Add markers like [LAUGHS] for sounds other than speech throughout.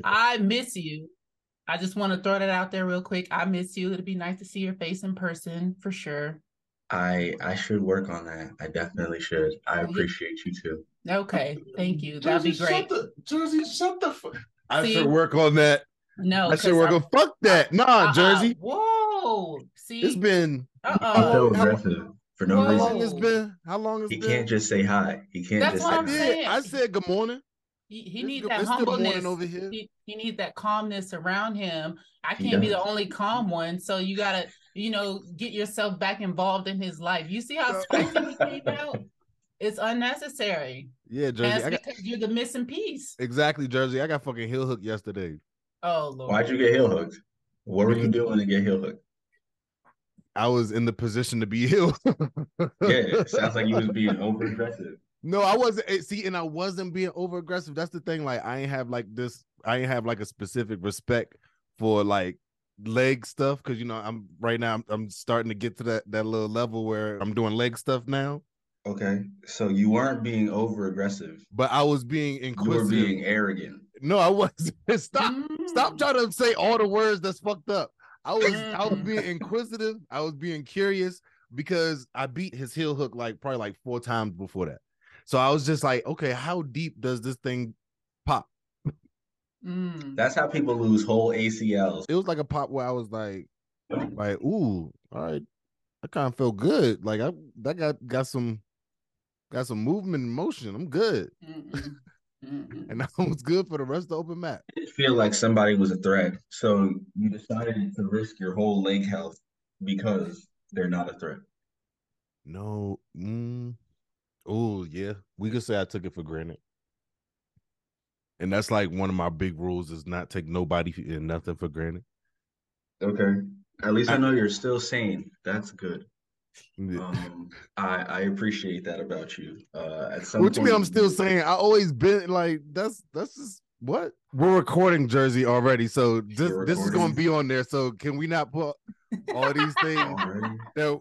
[LAUGHS] I miss you. I just want to throw that out there real quick. I miss you. It'd be nice to see your face in person for sure. I I should work on that. I definitely should. I appreciate you too. Okay, thank you. That'd be Jersey, great. Shut the, Jersey, shut the fuck. I See? should work on that. No, I should 'cause work I- on fuck that. Nah, uh-uh. Jersey. Whoa. See, It's been Uh-oh. how- aggressive for no Whoa. how reason. long it's been? How long it's He been? can't just say hi. He can't That's just what say I'm hi. saying. I said good morning. He, he needs that it's still morning humbleness. over here. He, he needs that calmness around him. I can't be the only calm one. So you gotta, you know, get yourself back involved in his life. You see how spicy he came out? It's unnecessary. Yeah, Jersey. that's I got, because you're the missing piece. exactly, Jersey. I got fucking heel hooked yesterday. Oh Lord. Why'd you get heel hooked? What were you mm-hmm. doing to get heel hooked? I was in the position to be heel. [LAUGHS] Yeah, it sounds like you was being over aggressive. No, I wasn't. eh, See, and I wasn't being over aggressive. That's the thing. Like, I ain't have like this. I ain't have like a specific respect for like leg stuff because you know I'm right now. I'm, I'm starting to get to that that little level where I'm doing leg stuff now. Okay, so you weren't being over aggressive. But I was being You were inquisitive. being arrogant. No, I wasn't. [LAUGHS] Stop. Mm. Stop trying to say all the words that's fucked up. I was I was being inquisitive. I was being curious because I beat his heel hook like probably like four times before that. So I was just like, okay, how deep does this thing pop? Mm. That's how people lose whole ACLs. It was like a pop where I was like, like, ooh, all right, I kind of felt good. Like I that got got some got some movement and motion. I'm good. Mm-mm. [LAUGHS] Mm-mm. And that was good for the rest of the open mat. It feel like somebody was a threat. So you decided to risk your whole leg health because they're not a threat. No. Mm, oh, yeah. We could say I took it for granted. And that's like one of my big rules is not take nobody and nothing for granted. Okay. At least I know you're still sane. That's good. Yeah. Um, I I appreciate that about you. Uh, at some What you mean I'm still saying I always been like that's that's just what? We're recording Jersey already. So this this is gonna be on there. So can we not put all these [LAUGHS] things already. [LAUGHS] that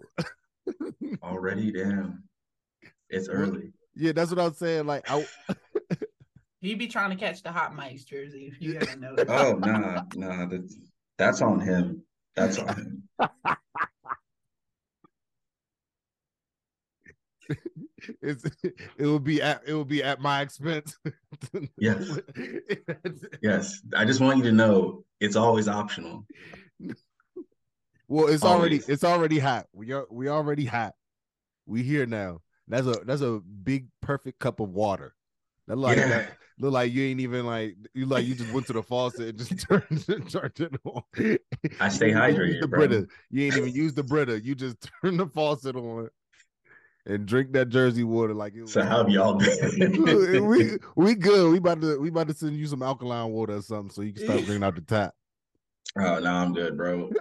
Already, damn. It's early. yeah, that's what I was saying. Like I [LAUGHS] He be trying to catch the hot mics, Jersey. If you haven't [LAUGHS] noticed. Oh nah, nah. That's that's on him. That's on him. [LAUGHS] it's it will be at it will be at my expense. Yes. Yes. I just want you to know it's always optional. Well, it's already it's already hot. We are we already hot. We here now. That's a that's a big perfect cup of water. That look like Yeah. that look like you ain't even like you like you just went to the faucet and just [LAUGHS] turned turned it on. I stay You didn't even use hydrated, the bro. Brita. You ain't even use the Brita. You just [LAUGHS] turn the faucet on and drink that Jersey water like it was. So how have y'all [LAUGHS] been? we we good. We about to we about to send you some alkaline water or something so you can start drinking out the tap. Oh no, I'm good, bro.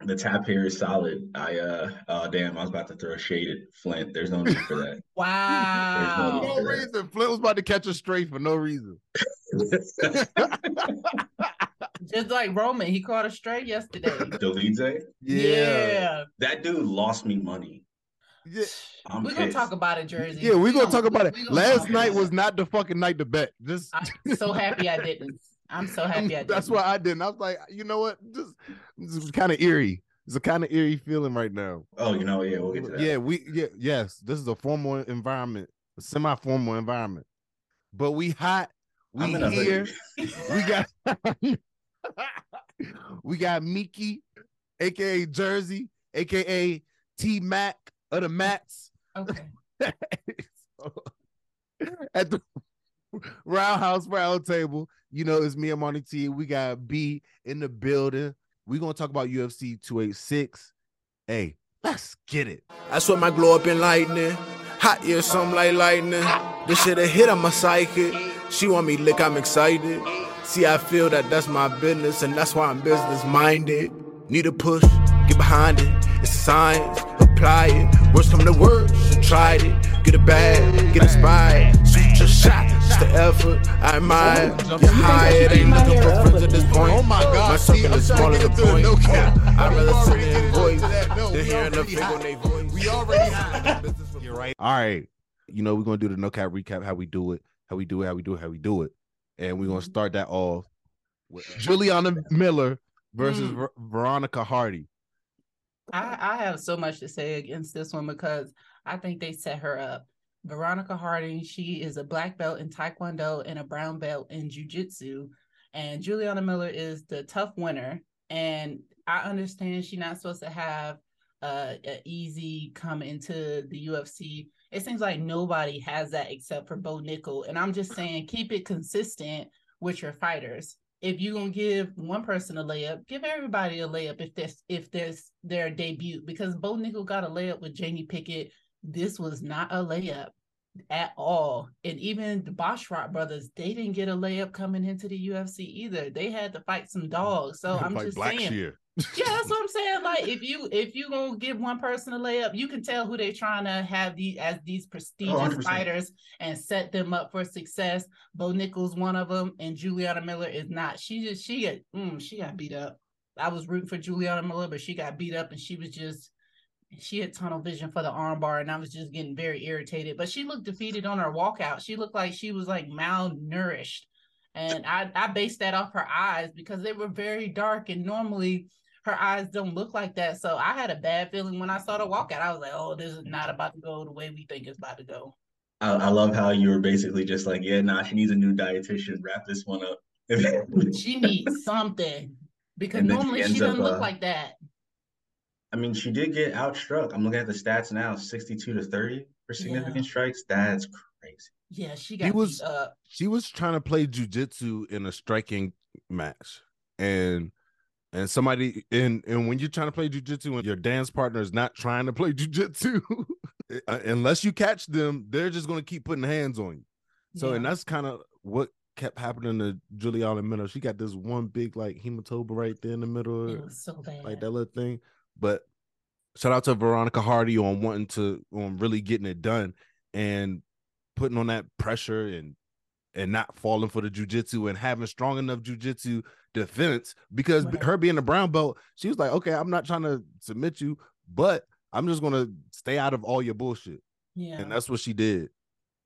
The tap here is solid. I uh oh damn, I was about to throw shade at Flint. There's no need for that. [LAUGHS] Wow. no reason. Flint was about to catch a straight for no reason. [LAUGHS] Just like Roman, he caught a stray yesterday. [LAUGHS] Dolidze, yeah. that dude lost me money. Yeah. I'm We're gonna talk about it, Jersey. Yeah, we're gonna gon- talk about it. Last night was not the fucking night to bet. Just I'm so happy I didn't. I'm so [LAUGHS] happy I didn't. that's why I didn't. I was like, you know what? Just this is kind of eerie. It's a kind of eerie feeling right now. Oh, you know, yeah, we'll get to that. Yeah, we yeah, yes. This is a formal environment, a semi-formal environment. But we hot. We I'm here. [LAUGHS] We got [LAUGHS] we got Miki, aka Jersey, aka T Mac of the Mats. Okay. At the Roundhouse Round Table, you know, it's me and Monty T. We got B in the building. We're gonna talk about UFC 286. Hey, let's get it. That's what my glow up in lightning. Hot yeah, something like lightning. This shit a hit on my psychic. She want me lick, I'm excited. See, I feel that that's my business, and that's why I'm business minded. Need a push, get behind it. It's science, apply it. Worst come to worst, you tried it. Get a bag, get inspired. Shoot your shot, just the effort. I admire. You're high, it ain't looking for friends at this point. Oh my God, my see, circle I'm is smaller than the point. no cap. I'd rather sit already in hit voice that. No, than we hearing the already figure hot. on their voice. We already have. [LAUGHS] You're right. All right. You know, we're gonna do the no cap recap, how we do it, how we do it, how we do it, how we do it. and we're gonna Mhm. start that off with Juliana Miller versus Mm. Ver- Veronica Hardy. I, I have so much to say against this one because I think they set her up. Veronica Harding, she is a black belt in Taekwondo and a brown belt in Jiu Jitsu. And Juliana Miller is the tough winner. And I understand she's not supposed to have uh, an easy come into the UFC. It seems like nobody has that except for Bo Nickal. And I'm just saying, keep it consistent with your fighters if you're gonna give one person a layup, give everybody a layup if there's if there's their debut because Bo Nickal got a layup with Jamie Pickett. This was not a layup at all. And even the Boschrock brothers, they didn't get a layup coming into the UFC either. They had to fight some dogs. So I'm just Black saying. Shear. Yeah, that's what [LAUGHS] I'm saying. Like if you if you gonna give one person a layup, you can tell who they trying to have these as these prestigious 100%. fighters and set them up for success. Bo Nickal's one of them, and Juliana Miller is not. She just she got mm, she got beat up. I was rooting for Juliana Miller, but she got beat up, and she was just she had tunnel vision for the armbar, and I was just getting very irritated. But she looked defeated on her walkout. She looked like she was like malnourished, and I I based that off her eyes because they were very dark, and normally her eyes don't look like that. So I had a bad feeling when I saw the walkout. I was like, oh, this is not about to go the way we think it's about to go. I, I love how you were basically just like, yeah, nah, she needs a new dietitian. Wrap this one up. She needs something because then she normally she, doesn't up, look uh, like that. I mean, she did get outstruck. I'm looking at the stats now, 62 to 30 for significant Yeah. strikes. That's crazy. Yeah, she He got was- beat up. She was trying to play jujitsu in a striking match, and and somebody and and when you're trying to play jujitsu and your dance partner is not trying to play [LAUGHS] jujitsu, uh, unless you catch them, they're just gonna keep putting hands on you. So, and that's kind of what kept happening to Juliana Miller. She got this one big like hematoma right there in the middle, it was so bad. like that little thing. But shout out to Veronica Hardy on wanting to on really getting it done and putting on that pressure and and not falling for the jujitsu and having strong enough jujitsu defense because Right. her being a brown belt, she was like, okay, I'm not trying to submit you, but I'm just gonna stay out of all your bullshit, yeah. and that's what she did.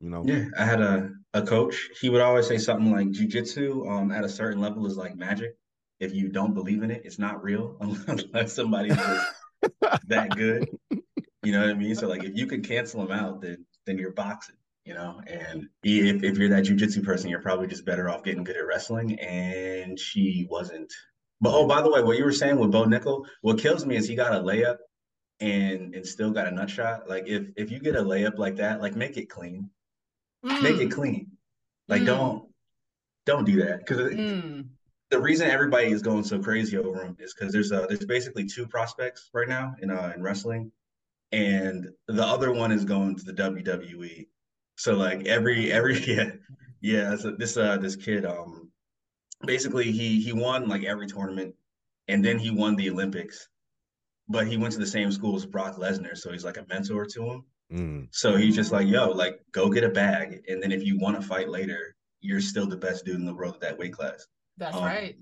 You know, Yeah, I had a, a coach. He would always say something like jujitsu um, at a certain level is like magic. If you don't believe in it, it's not real [LAUGHS] unless somebody's [LAUGHS] that good. You know what I mean? So like if you can cancel them out, then then you're boxing, you know? And if, if you're that jujitsu person, you're probably just better off getting good at wrestling. And she wasn't. But oh, by the way, what you were saying with Bo Nickal, what kills me is he got a layup and and still got a nut shot. Like if if you get a layup like that, like make it clean make it Mm, clean. Like Mm. don't don't do that because mm. The reason everybody is going so crazy over him is because there's uh there's basically two prospects right now in uh in wrestling, and the other one is going to the WWE. So like every every [LAUGHS] yeah yeah so this uh this kid um basically he he won like every tournament, and then he won the Olympics, but he went to the same school as Brock Lesnar, so he's like a mentor to him. Mm. So he's just like, yo, like go get a bag, and then if you want to fight later, you're still the best dude in the world at that weight class. That's Um, right.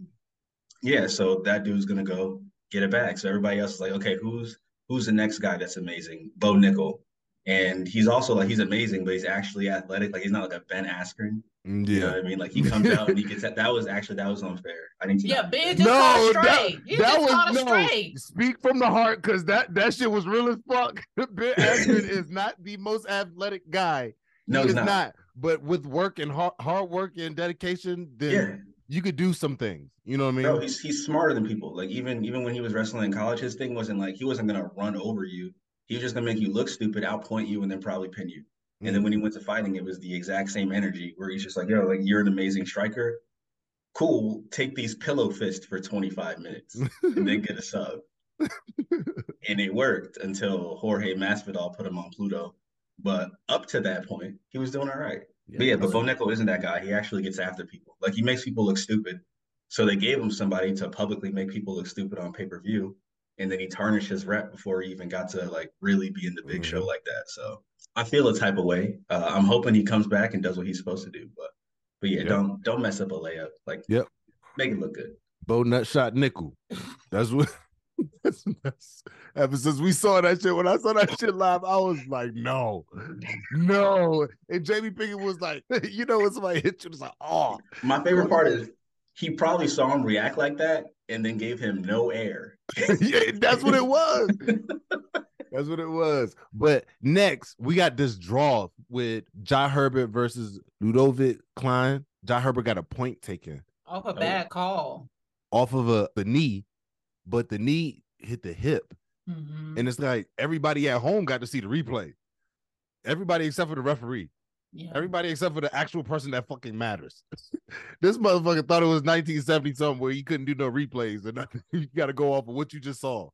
Yeah, so that dude's gonna go get it back. So everybody else is like, okay, who's who's the next guy that's amazing? Bo Nickal. And he's also like he's amazing, but he's actually athletic. Like he's not like a Ben Askren. Mm, You know Yeah, what I mean? Like he comes out and he gets that. That was actually that was unfair. I need to Yeah, know. Ben just No, caught that- straight. You that just was- caught a no. straight. speak from the heart because that that shit was real as fuck. [LAUGHS] Ben Askren is not the most athletic guy. No, he he's is not. But with work and hard, hard work and dedication, then Yeah. You could do some things. You know what I mean? Bro, he's he's smarter than people. Like even even when he was wrestling in college, his thing wasn't like he wasn't gonna run over you. He was just gonna make you look stupid, outpoint you, and then probably pin you. And then Mm. when he went to fighting, it was the exact same energy where he's just like, yo, like you're an amazing striker. Cool, take these pillow fists for 25 minutes and then get a sub. [LAUGHS] and it worked until Jorge Masvidal put him on Pluto. But up to that point, he was doing all right. But yeah, but Bo Nickal isn't that guy. He actually gets after people. Like he makes people look stupid. So they gave him somebody to publicly make people look stupid on pay per view, and then he tarnished his rep before he even got to like really be in the big show Mhm. like that. So I feel a type of way. Uh, I'm hoping he comes back and does what he's supposed to do. But but yeah, Yep. don't don't mess up a layup. Like Yep. make it look good. Bo Nutshot Nickal. That's what [LAUGHS] That's, that's, ever since we saw that shit, when I saw that shit live, I was like, no, no. And Jamie Pickett was like, [LAUGHS] you know, when somebody hit you, it's like, oh, My favorite part is he probably saw him react like that and then gave him no air. [LAUGHS] yeah, that's what it was. That's what it was. But next, we got this draw with Jai Herbert versus Ludovit Klein. Jai Herbert got a point taken Off a bad call. off of a the knee, but the knee hit the hip. Mhm. And it's like everybody at home got to see the replay. Everybody except for the referee. yeah. Everybody except for the actual person that fucking matters. [LAUGHS] this motherfucker thought it was 1970 something where you couldn't do no replays and nothing. [LAUGHS] you got to go off of what you just saw.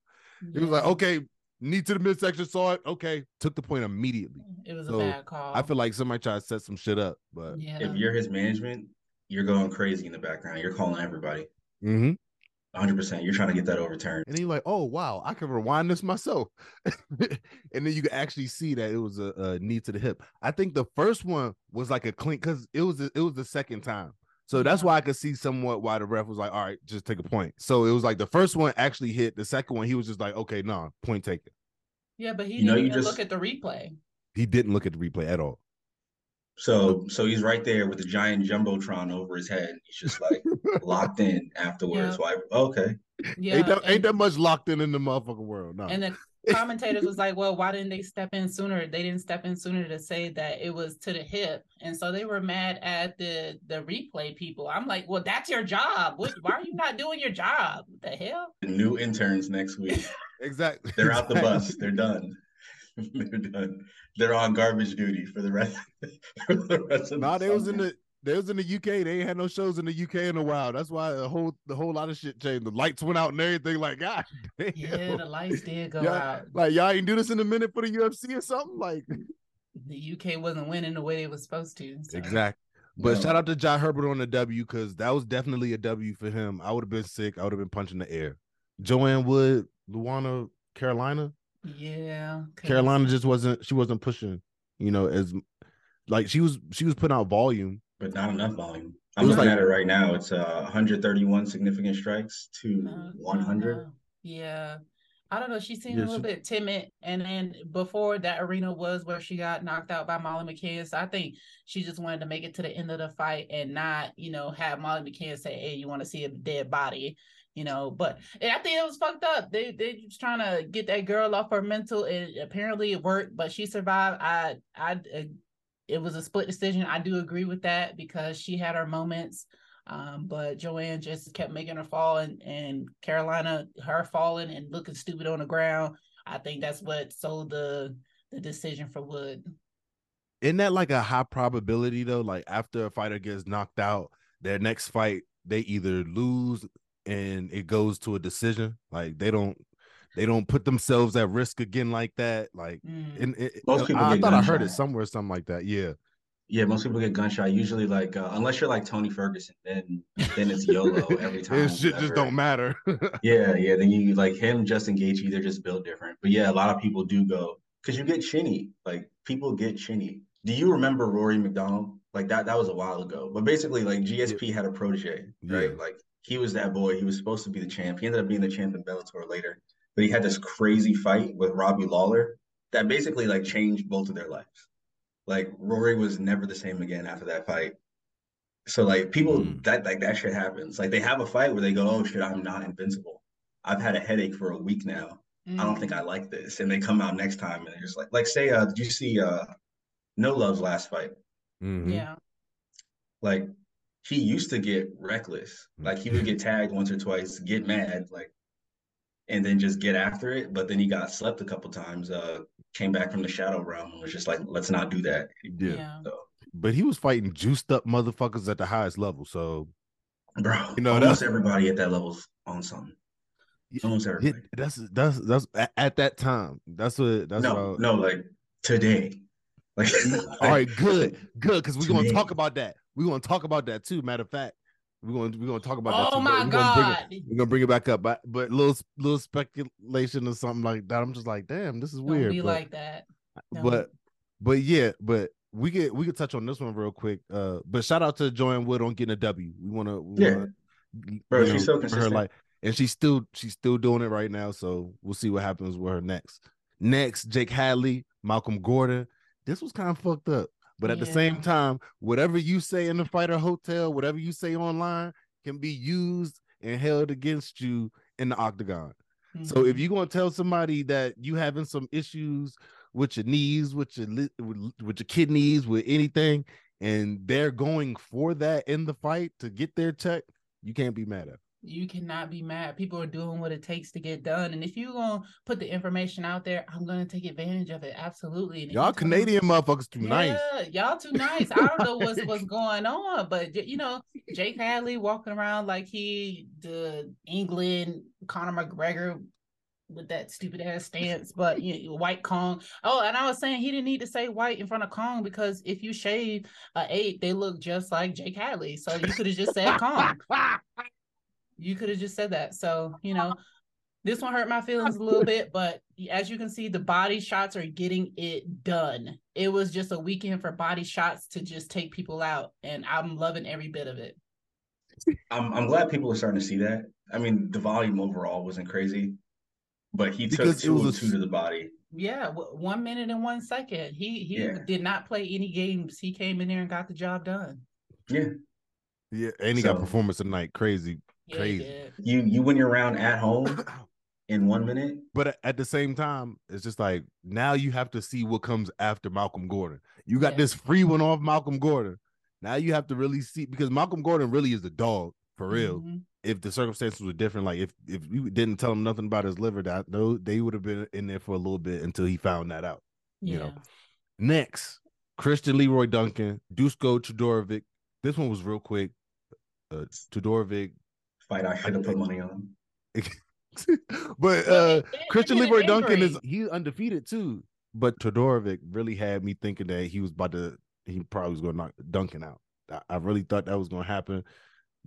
It was like, okay, knee to the midsection, saw it. Okay, took the point immediately. It was so a bad call. I feel like somebody tried to set some shit up, but yeah. If you're his management, you're going crazy in the background. You're calling everybody. Hmm 100%. You're trying to get that overturned. and then you're like, oh wow, I can rewind this myself, [LAUGHS] and then you can actually see that it was a, a knee to the hip. I think the first one was like a clean because it was it was the second time, so that's why I could see somewhat why the ref was like, all right, just take a point. So it was like the first one actually hit, the second one he was just like, okay, no, point taken. yeah, but he You didn't you even just- look at the replay. He didn't look at the replay at all. So so he's right there with the giant jumbotron over his head. He's just like [LAUGHS] locked in afterwards. Yeah. Like, okay. Yeah. ain't that, ain't that much locked in in the motherfucking world? No. And the [LAUGHS] commentators was like, "Well, why didn't they step in sooner? They didn't step in sooner to say that it was to the hip." And so they were mad at the the replay people. I'm like, "Well, that's your job. What, why are you not doing your job? What the hell?" New interns next week. [LAUGHS] exactly. They're out the bus. They're done. [LAUGHS] They're done. They're on garbage duty for the rest. [LAUGHS] For the rest of Nah, the they was in the they was in the UK. They ain't had no shows in the UK in a while. That's why the whole the whole lot of shit changed. The lights went out and everything. Like, [LAUGHS] God damn. Yeah, the lights did go Yeah. out. Like y'all ain't do this in a minute for the UFC or something. Like The UK wasn't winning the way they was supposed to. so. exactly. But No. shout out to Jai Herbert on the W because that was definitely a W for him. I would have been sick. I would have been punching the air. Joanne Wood, Luana, Carolina. Yeah, 'cause- Carolina just wasn't. She wasn't pushing. You know, as like she was. She was putting out volume. but not enough volume. I'm was looking like- at it right now. It's uh 131 significant strikes to Uh, 100. know. Yeah. I don't know. She seemed Yeah, a little she- bit timid. And then before that arena was where she got knocked out by Molly McCann. So I think she just wanted to make it to the end of the fight and not, you know, have Molly McCann say, Hey, you want to see a dead body? You know, but I think it was fucked up. They they just trying to get that girl off her mental. And apparently it worked, but she survived. I I it was a split decision. I do agree with that because she had her moments. Um, but Joanne just kept making her fall, and, and Carolina, her falling and looking stupid on the ground. I think that's what sold the the decision for Wood. Isn't that like a high probability though? Like after a fighter gets knocked out, their next fight they either lose and it goes to a decision. Like they don't they don't put themselves at risk again like that. Like Mm. and it, Most people I, I thought I heard it somewhere, something like that. Yeah. Yeah, most people get gunshot. Usually, like uh, unless you're like Tony Ferguson, then then it's YOLO [LAUGHS] every time. it shit just don't matter. [LAUGHS] Yeah, yeah. Then you like him, Justin Gaethje. They're just built different. But yeah, a lot of people do go because you get chinny. Like people get chinny. Do you remember Rory MacDonald? Like that. That was a while ago. But basically, like GSP had a protege, right? Yeah. Like he was that boy. He was supposed to be the champ. He ended up being the champ in Bellator later. But he had this crazy fight with Robbie Lawler that basically like changed both of their lives. Like Rory was never the same again after that fight. So like people Mm. that like that shit happens. Like they have a fight where they go, "Oh shit, I'm not invincible. I've had a headache for a week now. I don't think I like this." And they come out next time and they're just like, like say, uh, did you see uh, No Love's last fight? Mhm. Yeah. Like he used to get reckless. Like he would get tagged once or twice, get mad, like, and then just get after it. But then he got slept a couple times. Uh, came back from the shadow realm and was just like, "Let's not do that." Yeah. Yeah. So, But he was fighting juiced up motherfuckers at the highest level. So bro, You know, almost that's- everybody at that level's on something. Almost it- everybody. that's that's that's at, at that time. That's what that's no, what I- no, like today. Like, [LAUGHS] All right, good, good, because we're gonna talk about that. We're gonna talk about that too. Matter of fact, we're gonna we're gonna talk about that. Oh too, my we're gonna bring it- God. we're gonna bring it back up, but but little little speculation or something like that. I'm just like, damn, this is Don't weird. be but, like that. No. but but yeah, but we get we could touch on this one real quick. Uh, but shout out to Joanne Wood on getting a W. We wanna we Yeah. wanna, Bro, she's know, so give her consistent. like and she's still she's still doing it right now. So we'll see what happens with her next. Next, Jake Hadley, Malcolm Gordon. This was kind of fucked up, but at the same time, whatever you say in the fighter hotel, whatever you say online, can be used and held against you in the octagon. So Mm-hmm. if you're gonna tell somebody that you having some issues with your knees, with your li- with, with your kidneys, with anything, and they're going for that in the fight to get their check, you can't be mad at. You cannot be mad. People are doing what it takes to get done. And if you're gonna put the information out there, I'm gonna take advantage of it. Absolutely. And Y'all you tell me- Canadian motherfuckers too nice. Yeah, y'all too nice. I don't know what's what's going on, but you know, Jake Hadley walking around like he the England Conor McGregor with that stupid ass stance, but you know, white Kong. Oh, and I was saying he didn't need to say white in front of Kong because if you shave a eight, they look just like Jake Hadley. So you could have just said Kong. [LAUGHS] You could have just said that. So you know. This one hurt my feelings a little bit, but as you can see, the body shots are getting it done. It was just a weekend for body shots to just take people out, and I'm loving every bit of it. I'm I'm glad people are starting to see that. I mean, the volume overall wasn't crazy, but he took Because it two was a two to the body. Yeah, w- one minute and one second. He he Yeah. did not play any games. He came in there and got the job done. Yeah, Yeah, and he got performance tonight, crazy. Yeah, he Crazy. did. you you win your round at home [COUGHS] in one minute. But at the same time, it's just like now you have to see what comes after Malcolm Gordon. You got Yeah. this free one off Malcolm Gordon. Now you have to really see because Malcolm Gordon really is a dog for real. Mhm. If the circumstances were different, like if if you didn't tell him nothing about his liver, that though they would have been in there for a little bit until he found that out. Yeah. You know. Next, Christian Leroy Duncan, Dusko Todorovic. This one was real quick. Uh, Todorovic, Fight I should have put money on. [LAUGHS] but uh they- they Christian did an Leroy Duncan is he undefeated too. But Todorovic really had me thinking that he was about to he probably was gonna knock Duncan out. I, I really thought that was gonna happen.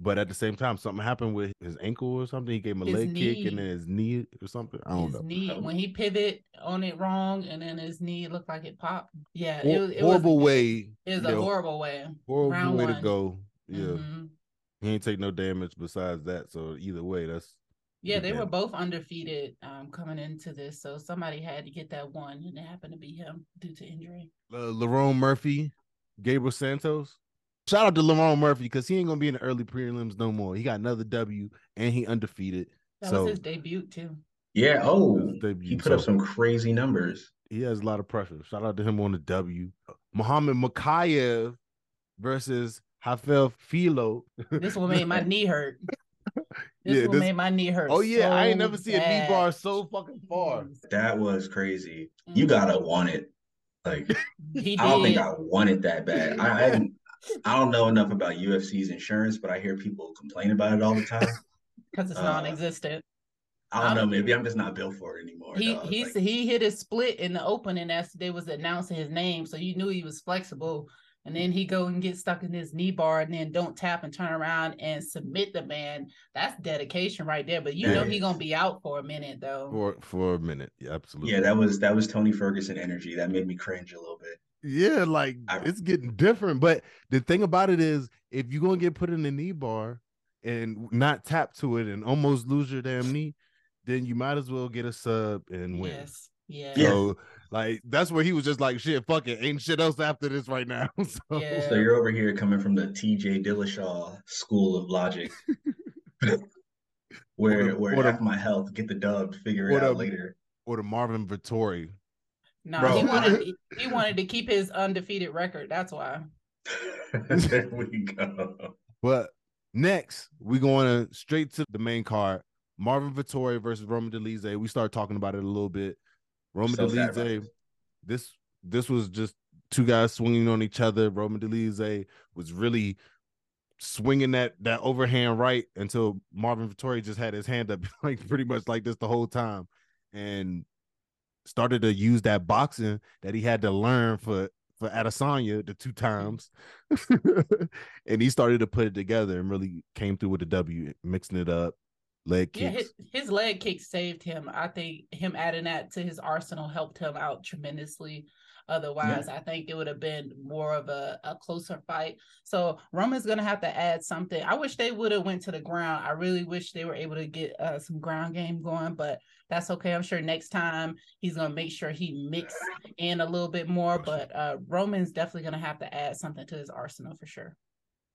But at the same time, something happened with his ankle or something. He gave him a His leg kick and then his knee or something. I don't his know. knee Oh. when he pivoted on it wrong, and then his knee looked like it popped. Yeah, it was it horrible was, way. It was yeah, a horrible way. horrible round way to go. Yeah. Mhm. He ain't take no damage besides that. So either way, that's Yeah, Good they were both undefeated um, coming into this, so somebody had to get that one, and it happened to be him due to injury. uh, Lerone Murphy, Gabriel Santos. Shout out to Lerone Murphy because he ain't gonna be in the early prelims no more. He got another W and he undefeated. That so was his debut too. Yeah. Oh, debut, he put up some crazy numbers. he has a lot of pressure. Shout out to him on the W. Muhammad Mokaev versus Jafel Filho. This one [LAUGHS] made my knee hurt. This Yeah, one this- made my knee hurt. Oh yeah, I ain't never seen a knee bar so fucking far. That was crazy. You Mhm. gotta want it. Like [LAUGHS] I don't think I want it that bad. I, I I don't know enough about UFC's insurance, but I hear people complain about it all the time. because it's uh, non-existent. I don't know. I'm- Maybe I'm just not built for it anymore. He dog. he's Like, he hit his split in the opening as they was announcing his name, so you knew he was flexible. And then he go and get stuck in his knee bar, and then don't tap and turn around and submit the man. That's dedication right there. But you know he gonna be out for a minute though. For for a minute. Yeah, absolutely. yeah, that was that was Tony Ferguson energy. That made me cringe a little bit. Yeah, like I- it's getting different. But the thing about it is, if you're gonna get put in the knee bar and not tap to it and almost lose your damn knee, then you might as well get a sub and win. Yes, yeah, Yeah. So like that's where he was just like, shit, fuck it, ain't shit else after this right now. [LAUGHS] so Yeah. So you're over here coming from the T.J. Dillashaw school of logic, where Or the- where or the- my health get the dub, figure it out the- later. or the Marvin Vettori. No, Bro. he wanted [LAUGHS] he wanted to keep his undefeated record. That's why. [LAUGHS] there we go. But next, we're going to straight to the main card. Marvin Vettori versus Roman Dolidze. We started talking about it a little bit. Roman So Delize, this. this this was just two guys swinging on each other. Roman Dolidze was really swinging that that overhand right until Marvin Vettori just had his hand up [LAUGHS] like pretty much like this the whole time, and started to use that boxing that he had to learn for for Adesanya the two times, [LAUGHS] and he started to put it together and really came through with the W, mixing it up. Leg Yeah, his, his leg kick saved him. I think him adding that to his arsenal helped him out tremendously. Otherwise, I think it would have been more of a, a closer fight. So Roman's gonna have to add something. I wish they would have went to the ground. I really wish they were able to get uh, some ground game going, but that's okay. I'm sure next time he's gonna make sure he mix in a little bit more. But uh, Roman's definitely gonna have to add something to his arsenal for sure.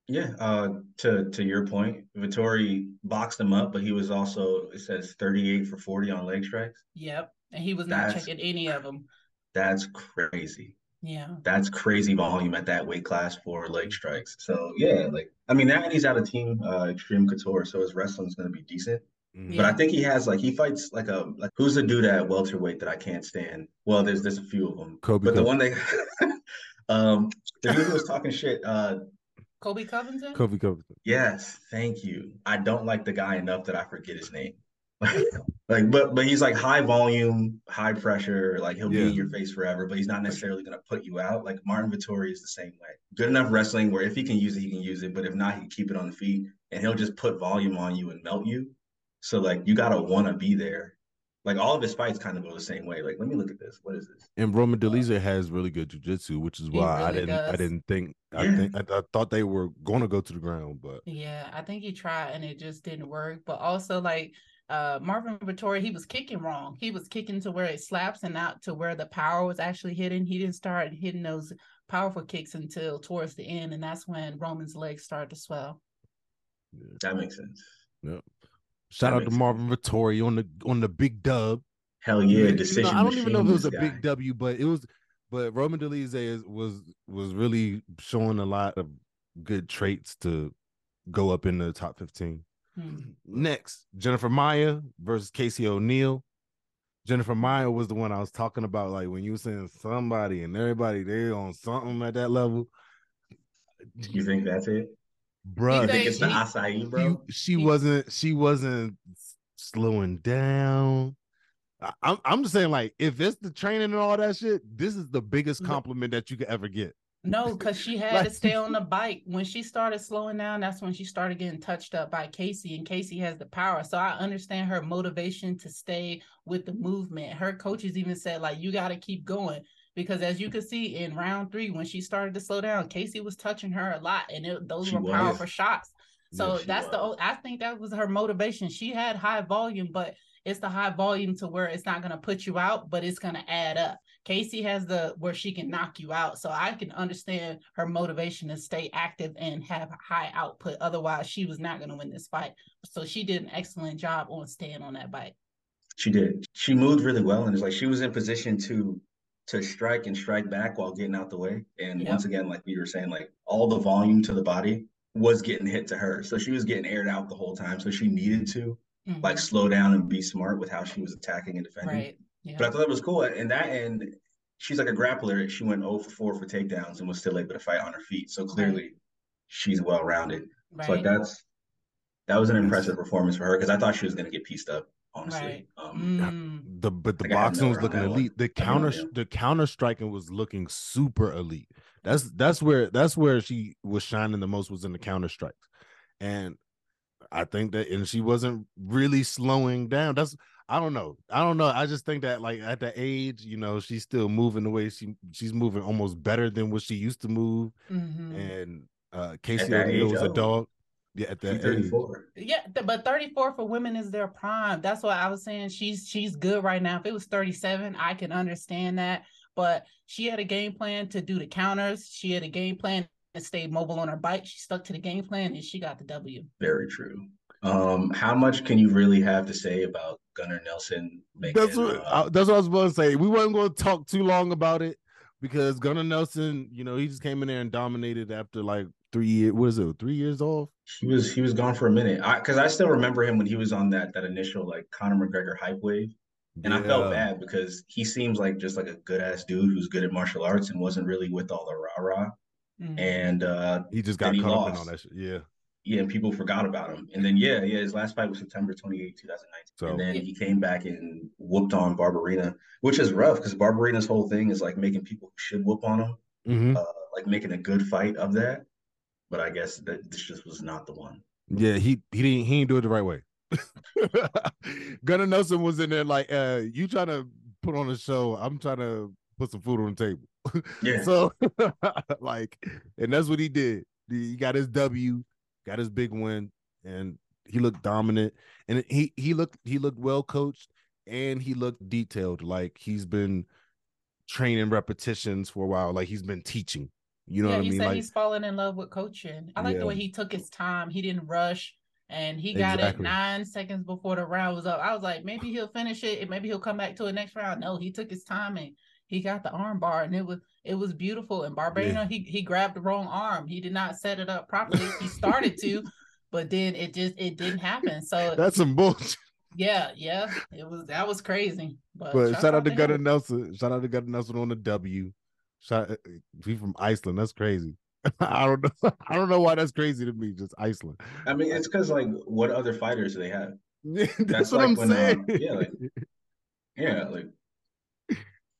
Yeah, uh, to to your point, Vettori boxed him up, but he was also it says 38 for 40 on leg strikes. Yep, and he was not That's- checking any of them. That's crazy. Yeah. That's crazy volume at that weight class for leg strikes. So yeah, like I mean, now he's out of team uh, Extreme Couture, so his wrestling's gonna be decent. Mhm. But I think he has like he fights like a like who's the dude at welterweight that I can't stand? Well, there's there's a few of them, Colby but the one they [LAUGHS] um the dude who was talking shit. Uh, Colby Covington. Colby Covington. yes, thank you. I don't like the guy enough that I forget his name. [LAUGHS] like, but but he's like high volume, high pressure. Like he'll be in your face forever, but he's not necessarily gonna put you out. Like Martin Vettori is the same way. Good enough wrestling where if he can use it, he can use it. But if not, he can keep it on the feet, and he'll just put volume on you and melt you. So like you gotta want to be there. Like all of his fights kind of go the same way. Like let me look at this. What is this? And Roman Dolidze has really good jujitsu, which is He why I didn't I didn't think I think I, I thought they were gonna go to the ground, but Yeah, I think he tried and it just didn't work. But also like uh Marvin Vettori, he was kicking wrong. He was kicking to where it slaps and not to where the power was actually hitting. He didn't start hitting those powerful kicks until towards the end, and that's when Roman's legs started to swell. That makes sense. Shout That out to Marvin Vettori on the on the big dub. Hell yeah, You know. I don't even know if it was a machine, big W, but it was. But Roman Dolidze is, was was really showing a lot of good traits to go up in the top fifteen. Hmm. Next, Jennifer Maia versus Casey O'Neill. Jennifer Maia was the one I was talking about. Like when you were saying somebody and everybody they on something at that level. guy. You think that's it? Bruh, You He think it's the acai, bro? she, she wasn't she wasn't slowing down. I, I'm I'm just saying, like, if it's the training and all that shit, this is the biggest compliment that you could ever get. No, [LAUGHS] because she had Like- to stay on the bike. When she started slowing down, that's when she started getting touched up by Casey, and Casey has the power. So I understand her motivation to stay with the movement. Her coaches even said, like, you got to keep going. Because as you can see in round three, when she started to slow down, Casey was touching her a lot, and it, those She were was. powerful shots. So that's the was. o- I think that was her motivation. She had high volume, but it's the high volume to where it's not going to put you out, but it's going to add up. Casey has the where she can knock you out. So I can understand her motivation to stay active and have high output. Otherwise, she was not going to win this fight. So she did an excellent job on staying on that bike. She did. She moved really well, and it's like she was in position to to strike and strike back while getting out the way. And once again, like we were saying, like all the volume to the body was getting hit to her, so she was getting aired out the whole time. So she needed to Mhm. like slow down and be smart with how she was attacking and defending. right. Yeah. But I thought it was cool. And that end, she's like a grappler. She went 0 for 4 for takedowns and was still able to fight on her feet. So clearly, she's well rounded. right. So like that's that was an impressive performance for her because I thought she was going to get pieced up. Honestly, Right. um, Mm. The but the Like, boxing was looking that one. elite. The I have no counter idea. the counter striking was looking super elite. That's that's where that's where she was shining the most was in the counter strikes. And I think that and she wasn't really slowing down. That's I don't know. I don't know. I just think that like at the age, you know, she's still moving the way she she's moving almost better than what she used to move. Mhm. And uh Casey O'Neill age, was a dog. Yeah, at she's that age. 34. Yeah, th- but 34 for women is their prime. That's why I was saying she's she's good right now. If it was 37, I can understand that. But she had a game plan to do the counters. She had a game plan to stay mobile on her bike. She stuck to the game plan and she got the W. Very true. Um, how much can you really have to say about Gunnar Nelson making? That's what uh, I, that's what I was about to say. We weren't going to talk too long about it because Gunnar Nelson, you know, he just came in there and dominated after like three years. What is it? Three years off. he was he was gone for a minute. I because I still remember him when he was on that that initial like Conor McGregor hype wave. And I felt bad because he seems like just like a good ass dude who's good at martial arts and wasn't really with all the rah rah. Mhm. And uh He just got he caught up in lost. all that shit. Yeah. yeah, and people forgot about him. And then yeah, yeah, his last fight was September 28, 2019. So- and then he came back and whooped on Barberena, which is rough because Barberena's whole thing is like making people who should whoop on him, Mhm. uh, like making a good fight of that. But I guess that this just was not the one. Yeah. He he didn't he didn't do it the right way. [LAUGHS] Gunnar Nelson was in there like, uh, you trying to put on a show. I'm trying to put some food on the table. [LAUGHS] Yeah. So [LAUGHS] like, and that's what he did. He got his W, got his big win, and he looked dominant. And he he looked he looked well coached and he looked detailed. Like he's been training repetitions for a while. Like he's been teaching. You know yeah, what I he mean? said Like he's falling in love with coaching. I like Yeah. the way he took his time. He didn't rush, and he got it nine seconds before the round was up. I was like, maybe he'll finish it, and maybe he'll come back to the next round. No, he took his time and he got the arm bar, and it was it was beautiful. And Barbano, Yeah. he he grabbed the wrong arm. He did not set it up properly. he started to, [LAUGHS] but then it just it didn't happen. So that's some bullshit. yeah, yeah, it was that was crazy. But, But shout, out to. Gunnar Nelson. Shout out to Gunnar Nelson on the W. Shout uh, he from Iceland. That's crazy. [LAUGHS] I don't know. [LAUGHS] I don't know why that's crazy to me. Just Iceland. I mean, it's because like, what other fighters do they have? [LAUGHS] that's, That's what like I'm when, saying. um, yeah, like- Yeah, like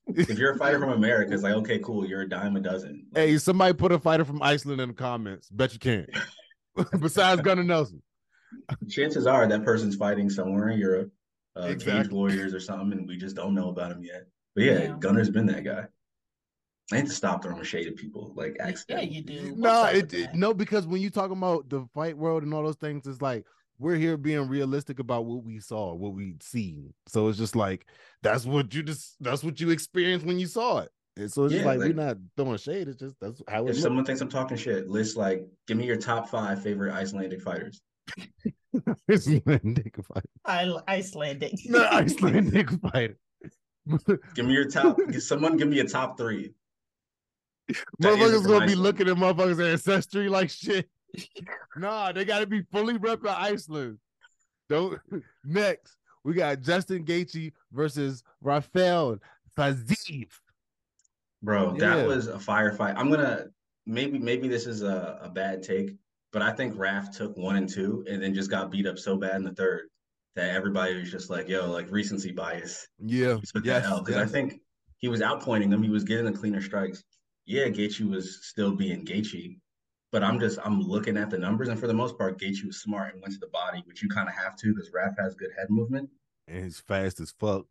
if you're a fighter from America, it's like, okay, cool, you're a dime a dozen. Like, hey, somebody put a fighter from Iceland in the comments. Bet you can't. Besides Gunnar Nelson. chances are that person's fighting somewhere in Europe, uh, Cage Exactly. Warriors or something, and we just don't know about him yet. But yeah, Yeah. Gunnar's been that guy. I need to stop throwing shade at people like Yeah, accidentally. you do. What's No, up it, it- that? no, because when you talk about the fight world and all those things, it's like we're here being realistic about what we saw, what we seen. So it's just like that's what you just that's what you experienced when you saw it. And so it's just Yeah, like, we're not throwing shade. It's just that's how it If looks. someone thinks I'm talking shit, list like, give me your top five favorite Icelandic fighters. [LAUGHS] Icelandic fighter. I, Icelandic. No, Icelandic [LAUGHS] fighter. Give me your top. [LAUGHS] someone give me a top three. [LAUGHS] That isn't motherfuckers gonna be looking at motherfuckers' ancestry like shit. [LAUGHS] nah, they gotta be fully rep in Iceland. Don't [LAUGHS] next. We got Justin Gaethje versus Rafael Fiziev. Bro, Yeah. that was a firefight. I'm gonna maybe maybe this is a, a bad take, but I think Raf took one and two and then just got beat up so bad in the third that everybody was just like, yo, like recency bias. Yeah, He took yes, that L. Because I think he was outpointing him. He was getting the cleaner strikes. Yeah, Gaethje was still being Gaethje, but I'm just I'm looking at the numbers, and for the most part, Gaethje was smart and went to the body, which you kind of have to because Raf has good head movement. and he's fast as fuck.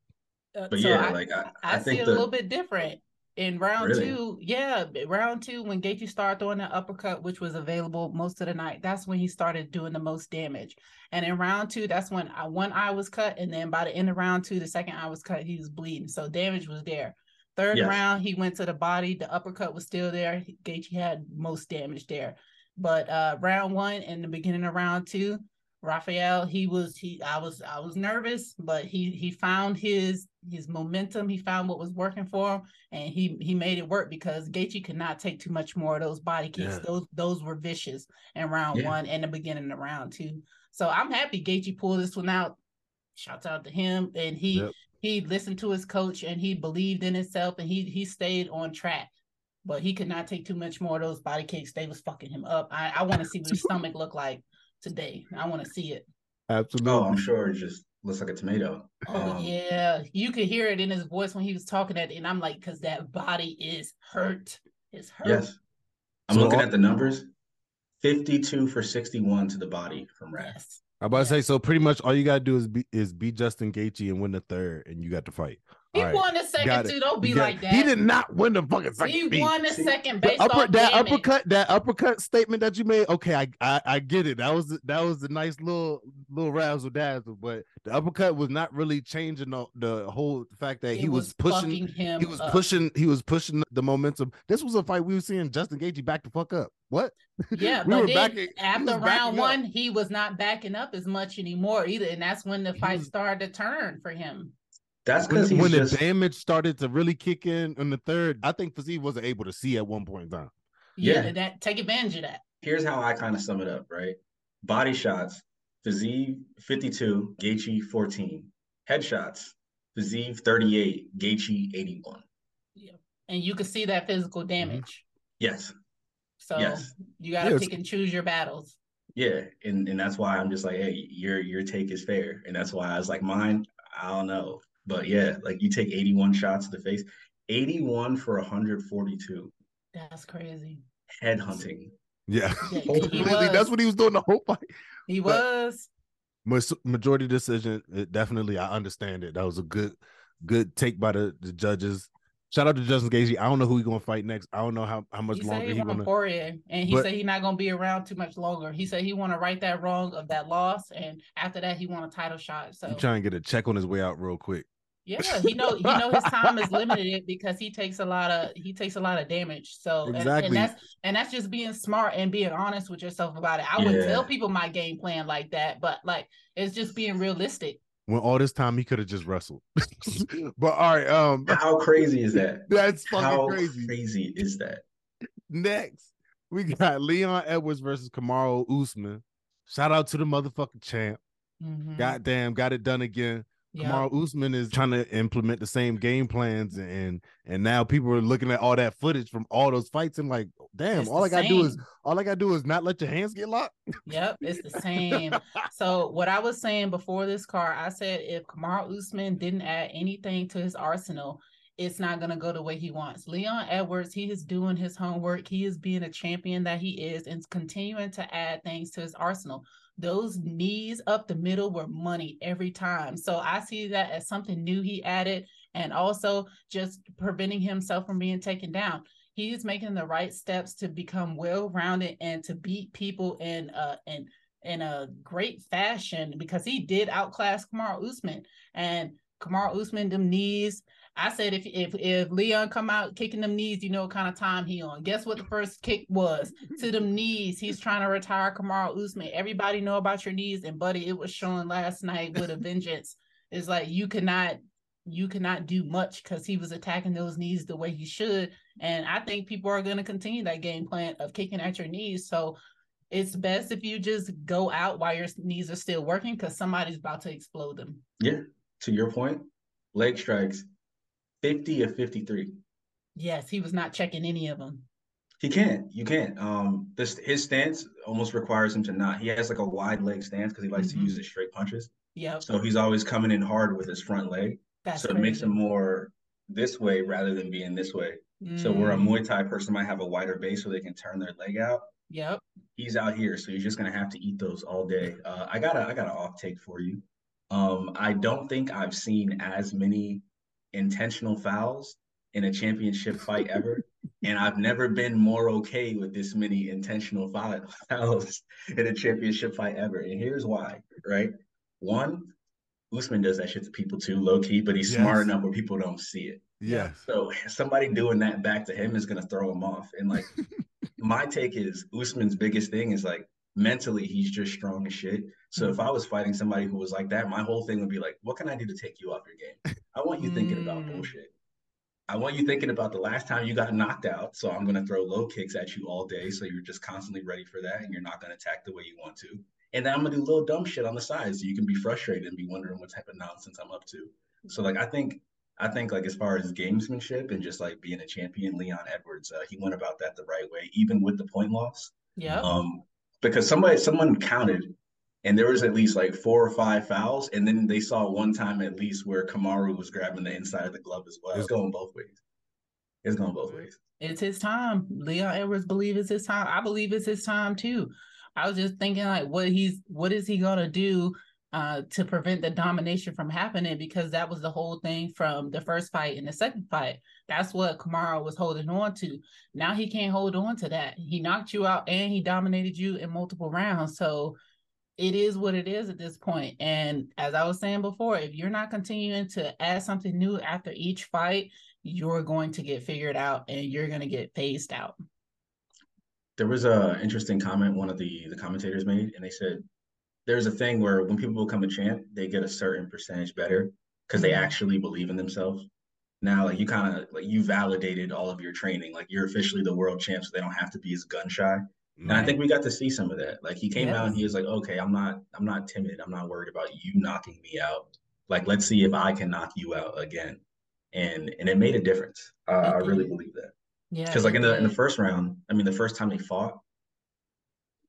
Uh, But so yeah, I, like I, I, I, see think it the a little bit different. In round Really? two, yeah, round two, when Gaethje started throwing the uppercut, which was available most of the night, that's when he started doing the most damage. And in round two, that's when I, one eye was cut, and then by the end of round two, the second eye was cut. He was bleeding, so damage was there. Third round, he went to the body. The uppercut was still there. He- Gaethje had most damage there. But uh round one and the beginning of round two, Rafael, he was he I was I was nervous, but he he found his his momentum. He found what was working for him, and he he made it work because Gaethje could not take too much more of those body kicks. Yeah. Those those were vicious in round Yeah. one and the beginning of round two. So I'm happy Gaethje pulled this one out. Shouts out to him, and he Yep. He listened to his coach and he believed in himself and he he stayed on track. But he could not take too much more of those body kicks. They was fucking him up. I, I want to see what his stomach look like today. I want to see it. Absolutely. oh, I'm sure it just looks like a tomato. Oh Um, yeah, you could hear it in his voice when he was talking that, and I'm like, because that body is hurt. It's hurt. Yes. I'm So looking all- at the numbers. 52 for 61 to the body from Raf. Yes. I'm about to say so. Pretty much all you gotta do is be is beat Justin Gaethje and win the third, and you got the fight. He right. won a second Got it. too. Don't be like that. He did not win the fucking second. He beat. won a second The based upper, off that damage. uppercut, that uppercut statement that you made. Okay, I, I I get it. That was that was a nice little little razzle dazzle, but the uppercut was not really changing the, the whole fact that It he was, pushing. him. He was up. pushing. He was pushing the momentum. This was a fight we were seeing Justin Gaethje back the fuck up. What? [LAUGHS] Yeah, we but then backing- after round backing up. one, he was not backing up as much anymore either, and that's when the fight was- started to turn for him. That's When, because he's when just the damage started to really kick in in the third, I think Fazee wasn't able to see at one point in time. Yeah, Yeah. that take advantage of that. here's how I kind of sum it up, right? Body shots, Fiziev 52, Gaethje 14. Headshots, Fiziev 38, Gaethje 81. Yeah. And you can see that physical mm-hmm. damage. Yes, So Yes. you got to Yeah, pick and choose your battles. yeah, and and that's why I'm just like, hey, your your take is fair, and that's why I was like, mine, I don't know, but yeah, like you take 81 shots to the face, 81 for 142, That's crazy. head hunting. Yeah, Yeah, he [LAUGHS] Completely. That's what he was doing the whole fight. He but- was. Mas- majority decision. It definitely, I understand it. That was a good, good take by the, the judges. Shout out to Justin Gaethje. I don't know who he's gonna fight next. I don't know how, how much He said longer he he want gonna. Poirier, and he but- said he's not gonna be around too much longer. He said he want to right that wrong of that loss, and after that he want a title shot. So He trying to get a check on his way out real quick. Yeah, he know he know his time is [LAUGHS] limited because he takes a lot of he takes a lot of damage. So and- Exactly. and, that's and that's just being smart and being honest with yourself about it. I wouldn't tell people my game plan like that, but like it's just being realistic. When all this time he could have just wrestled. [LAUGHS] but all right, um, [LAUGHS] How crazy is that? that's fucking How crazy. crazy is that? Next, we got Leon Edwards versus Kamaru Usman. Shout out to the motherfucking champ. Mhm. Goddamn, got it done again. Yeah. Kamaru Usman is trying to implement the same game plans, and and now people are looking at all that footage from all those fights and like, damn, It's all I gotta do is all I gotta do is not let your hands get locked. Yep, it's the same. [LAUGHS] so what I was saying before this car, I said if Kamaru Usman didn't add anything to his arsenal, it's not gonna go the way he wants. Leon Edwards, he is doing his homework. He is being a champion that he is, and continuing to add things to his arsenal. Those knees up the middle were money every time. So I see that as something new he added, and also just preventing himself from being taken down he's making the right steps to become well-rounded and to beat people in uh in in a great fashion because he did outclass Kamaru Usman and Kamaru Usman them knees. I said if if if Leon come out kicking them knees, you know what kind of time he on. Guess what the first kick was to them knees. He's trying to retire Kamaru Usman. Everybody know about your knees, and buddy, it was showing last night with a vengeance. It's like you cannot you cannot do much because he was attacking those knees the way he should. And I think people are going to continue that game plan of kicking at your knees. So it's best if you just go out while your knees are still working because somebody's about to explode them. Yeah. To your point, leg strikes, 50 of 53. Yes, he was not checking any of them. He can't. You can't. Um, this his stance almost requires him to not. He has like a wide leg stance because he likes Mhm. to use his straight punches. Yep. So he's always coming in hard with his front leg. That's so it makes him more this way rather than being this way. So where a Mm, Muay Thai person might have a wider base so they can turn their leg out, Yep. he's out here, so he's just gonna have to eat those all day. Uh, I got a I got an off take for you. Um, I don't think I've seen as many intentional fouls in a championship fight ever, and I've never been more okay with this many intentional foul- [LAUGHS] fouls in a championship fight ever. And here's why, right? One, Usman does that shit to people too, low key, but he's smart enough where people don't see it. Yeah. So somebody doing that back to him is gonna throw him off. And like [LAUGHS] my take is Usman's biggest thing is like mentally he's just strong as shit. So if I was fighting somebody who was like that, my whole thing would be like, what can I do to take you off your game? I want you thinking about Mm. bullshit. I want you thinking about the last time you got knocked out. So I'm gonna throw low kicks at you all day. So you're just constantly ready for that and you're not gonna attack the way you want to. And then I'm gonna do little dumb shit on the side so you can be frustrated and be wondering what type of nonsense I'm up to. So like I think I think like as far as gamesmanship and just like being a champion, Leon Edwards, uh, he went about that the right way, even with the point loss. Yeah. Um, because somebody someone counted, and there was at least like four or five fouls, and then they saw one time at least where Kamaru was grabbing the inside of the glove as well. It's going both ways. It's going both ways. it's his time. Leon Edwards believe it's his time. I believe it's his time too. I was just thinking like what he's what is he gonna do uh to prevent the domination from happening because that was the whole thing from the first fight and the second fight. That's what Kamaru was holding on to. Now he can't hold on to that. He knocked you out and he dominated you in multiple rounds. So it is what it is at this point. And as I was saying before, if you're not continuing to add something new after each fight, you're going to get figured out and you're going to get phased out. There was a interesting comment one of the the commentators made, and they said there's a thing where when people become a champ, they get a certain percentage better because they actually believe in themselves. Now, like you kind of like you validated all of your training, like you're officially the world champ, so they don't have to be as gun shy. And I think we got to see some of that. Like he came out and he was like, "Okay, I'm not, I'm not timid. I'm not worried about you knocking me out. Like, let's see if I can knock you out again." And and it made a difference. Uh, I really believe that Yeah. because, like in the in the first round, I mean, the first time they fought,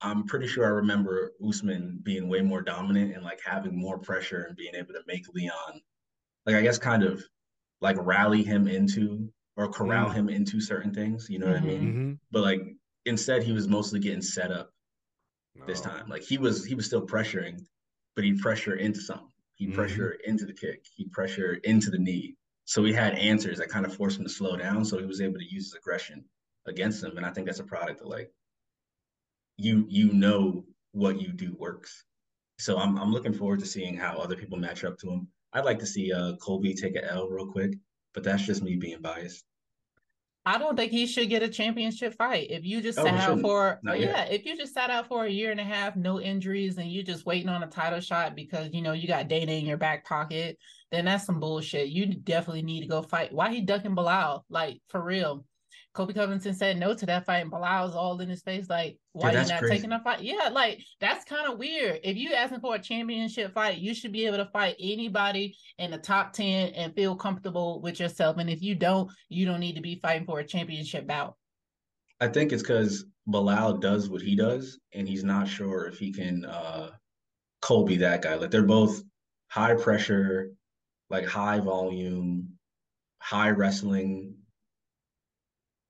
I'm pretty sure I remember Usman being way more dominant and like having more pressure and being able to make Leon, like I guess, kind of like rally him into or corral Mm. him into certain things. You know what I mean? Mm-hmm. But like instead, he was mostly getting set up this Oh. time. Like he was he was still pressuring, but he'd pressure into something. He'd Mhm. pressure into the kick. He'd pressure into the knee. So he had answers that kind of forced him to slow down. So he was able to use his aggression against them. And I think that's a product of like you you know what you do works. So I'm I'm looking forward to seeing how other people match up to him. I'd like to see uh Colby take a L real quick, but that's just me being biased. I don't think he should get a championship fight. If you just Oh, sat out for Not yeah, yet. if you just sat out for a year and a half, no injuries, and you're just waiting on a title shot because you know you got Dana in your back pocket, then that's some bullshit. You definitely need to go fight. Why he ducking Belal? Like for real. Colby Covington said no to that fight, and Belal's all in his face. Like, why you not crazy. taking a fight? Yeah, like that's kind of weird. If you asking for a championship fight, you should be able to fight anybody in the top 10 and feel comfortable with yourself. And if you don't, you don't need to be fighting for a championship bout. I think it's because Belal does what he does, and he's not sure if he can uh Colby that guy. Like they're both high pressure, like high volume, high wrestling.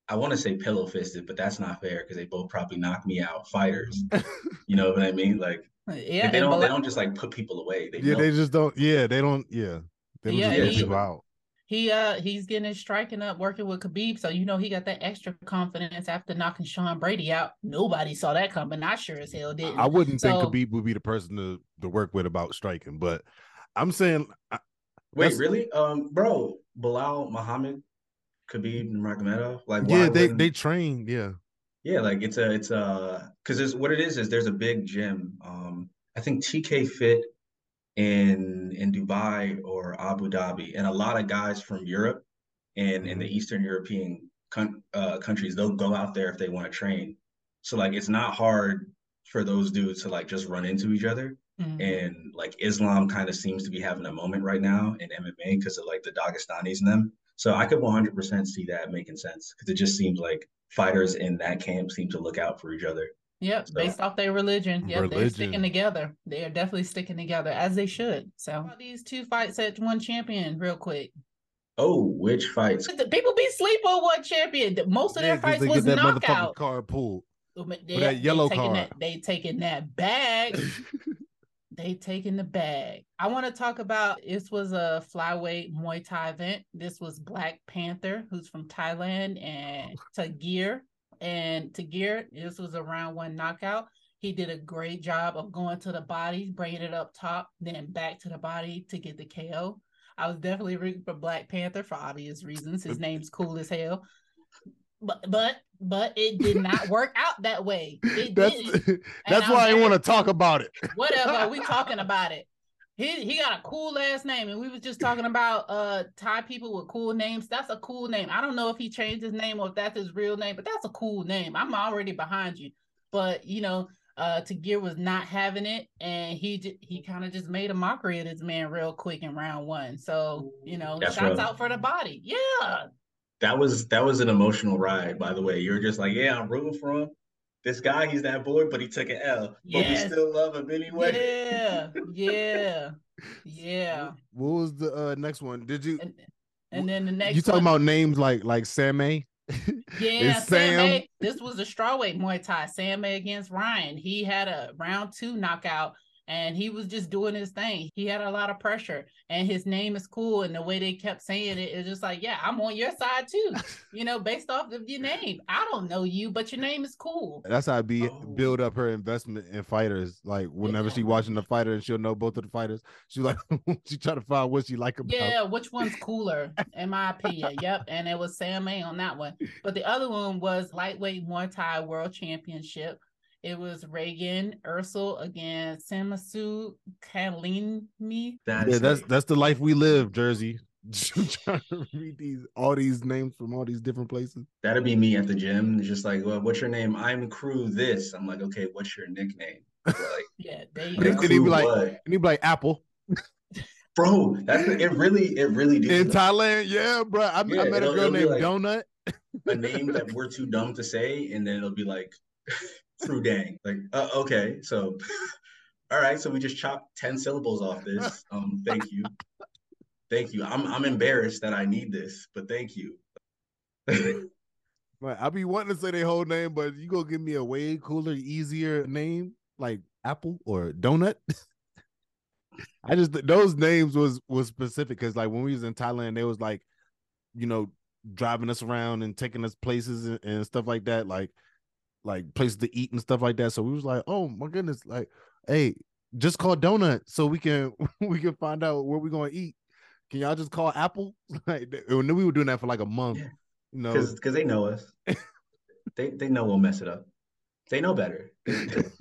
I want to say pillow fisted, but that's not fair because they both probably knock me out fighters. [LAUGHS] you know what I mean? Like Yeah, they don't they don't just like put people away. They yeah, know. they just don't. Yeah, they don't. Yeah, they don't Yeah, just put he- people out. he uh he's getting his striking up working with Khabib, so you know he got that extra confidence after knocking Sean Brady out. Nobody saw that coming. I sure as hell didn't. I wouldn't think Khabib would be the person to to work with about striking, but I'm saying I- Wait, really? Um, bro, Belal Muhammad, Khabib Nurmagomedov. Like, why yeah, they wouldn't- they train. Yeah, Yeah, like it's a it's a because there's what it is is there's a big gym. Um, I think TK Fit in in Dubai or Abu Dhabi, and a lot of guys from Europe and in the Eastern European coun- uh, countries, they'll go out there if they want to train. So like it's not hard for those dudes to like just run into each other. Mhm. And like Islam kind of seems to be having a moment right now in MMA because of like the Dagestanis and them. So I could 100% see that making sense because it just seems like fighters in that camp seem to look out for each other. Yep, So- based off their religion. Yep, they're sticking together. They are definitely sticking together as they should. So about these two fights at one champion, real quick. Oh, which fights? The People be sleep on one champion. The- Most of Yeah, their 'cause fights they was get that knockout. card pulled. They, that yellow they taking card. That, they taking that bag. [LAUGHS] they taking the bag. I want to talk about this was a flyweight Muay Thai event. This was Black Panther, who's from Thailand, and oh. Tagir. And Tagir, this was a round one knockout. He did a great job of going to the body, bringing it up top, then back to the body to get the KO. I was definitely rooting for Black Panther for obvious reasons. His [LAUGHS] name's cool as hell. But but but it did not [LAUGHS] work out that way. It That's didn't. [LAUGHS] that's I'm why I very- want to talk about it. [LAUGHS] Whatever, we talking about it. He he got a cool last name, and we was just talking about uh Thai people with cool names. That's a cool name. I don't know if he changed his name or if that's his real name, but that's a cool name. I'm already behind you. But you know, uh Tagir was not having it, and he j- he kind of just made a mockery of this man real quick in round one. So you know, That's shots rough. out for the body. Yeah, That was that was an emotional ride, by the way. You're just like, yeah, I'm rooting for him. This guy, he's that boy, but he took an L. But we still love him anyway. yeah, [LAUGHS] yeah, yeah. What was the uh, next one? Did you And, and then the next you talking one- about names like like Sam A? [LAUGHS] Yeah, Is Sam. Sam- May- this was a strawweight Muay Thai. Sam-A against Ryan. He had a round two knockout, and he was just doing his thing. He had a lot of pressure, and his name is cool. And the way they kept saying it, it's just like, yeah, I'm on your side too. [LAUGHS] You know, based off of your name. I don't know you, but your name is cool. That's how I be Oh. build up her investment in fighters. Like whenever Yeah. she watching the fighter and she'll know both of the fighters, she like [LAUGHS] she try to find what she like about. Yeah, which one's cooler, in my opinion? Yep, and it was Sam-A on that one. But the other one was lightweight Muay Thai World Championship. It was Regian Eersel against Samasu Kalini. That's Yeah, that's it. that's the life we live, Jersey. [LAUGHS] trying to read these all these names from all these different places. That'd be me at the gym. Just like, well, what's your name? I'm crew this. I'm like, okay, what's your nickname? Like, [LAUGHS] Yeah, there you And go. he'd be like- what? And he'd be like Apple [LAUGHS] bro, that's it. Really, it really did. in Thailand. Yeah, bro. I, I met a girl named like- Donut. a name that we're too dumb to say, and then it'll be like through dang. Like, uh, okay, so [LAUGHS] all right, so we just chopped 10 syllables off this. [LAUGHS] Um, thank you. Thank you. I'm I'm embarrassed that I need this, but thank you. [LAUGHS] Right. I be wanting to say their whole name, but you go give me a way cooler, easier name like Apple or Donut. I just those names was was specific because like when we was in Thailand, they was like, you know, driving us around and taking us places and, and stuff like that, like like places to eat and stuff like that. So we was like, oh my goodness, like, hey, just call Donut so we can [LAUGHS] we can find out where we're gonna eat. Can y'all just call Apple? [LAUGHS] Like and then we were doing that for like a month. Yeah. You know, Because because they know us. [LAUGHS] they they know we'll mess it up. They know better. That's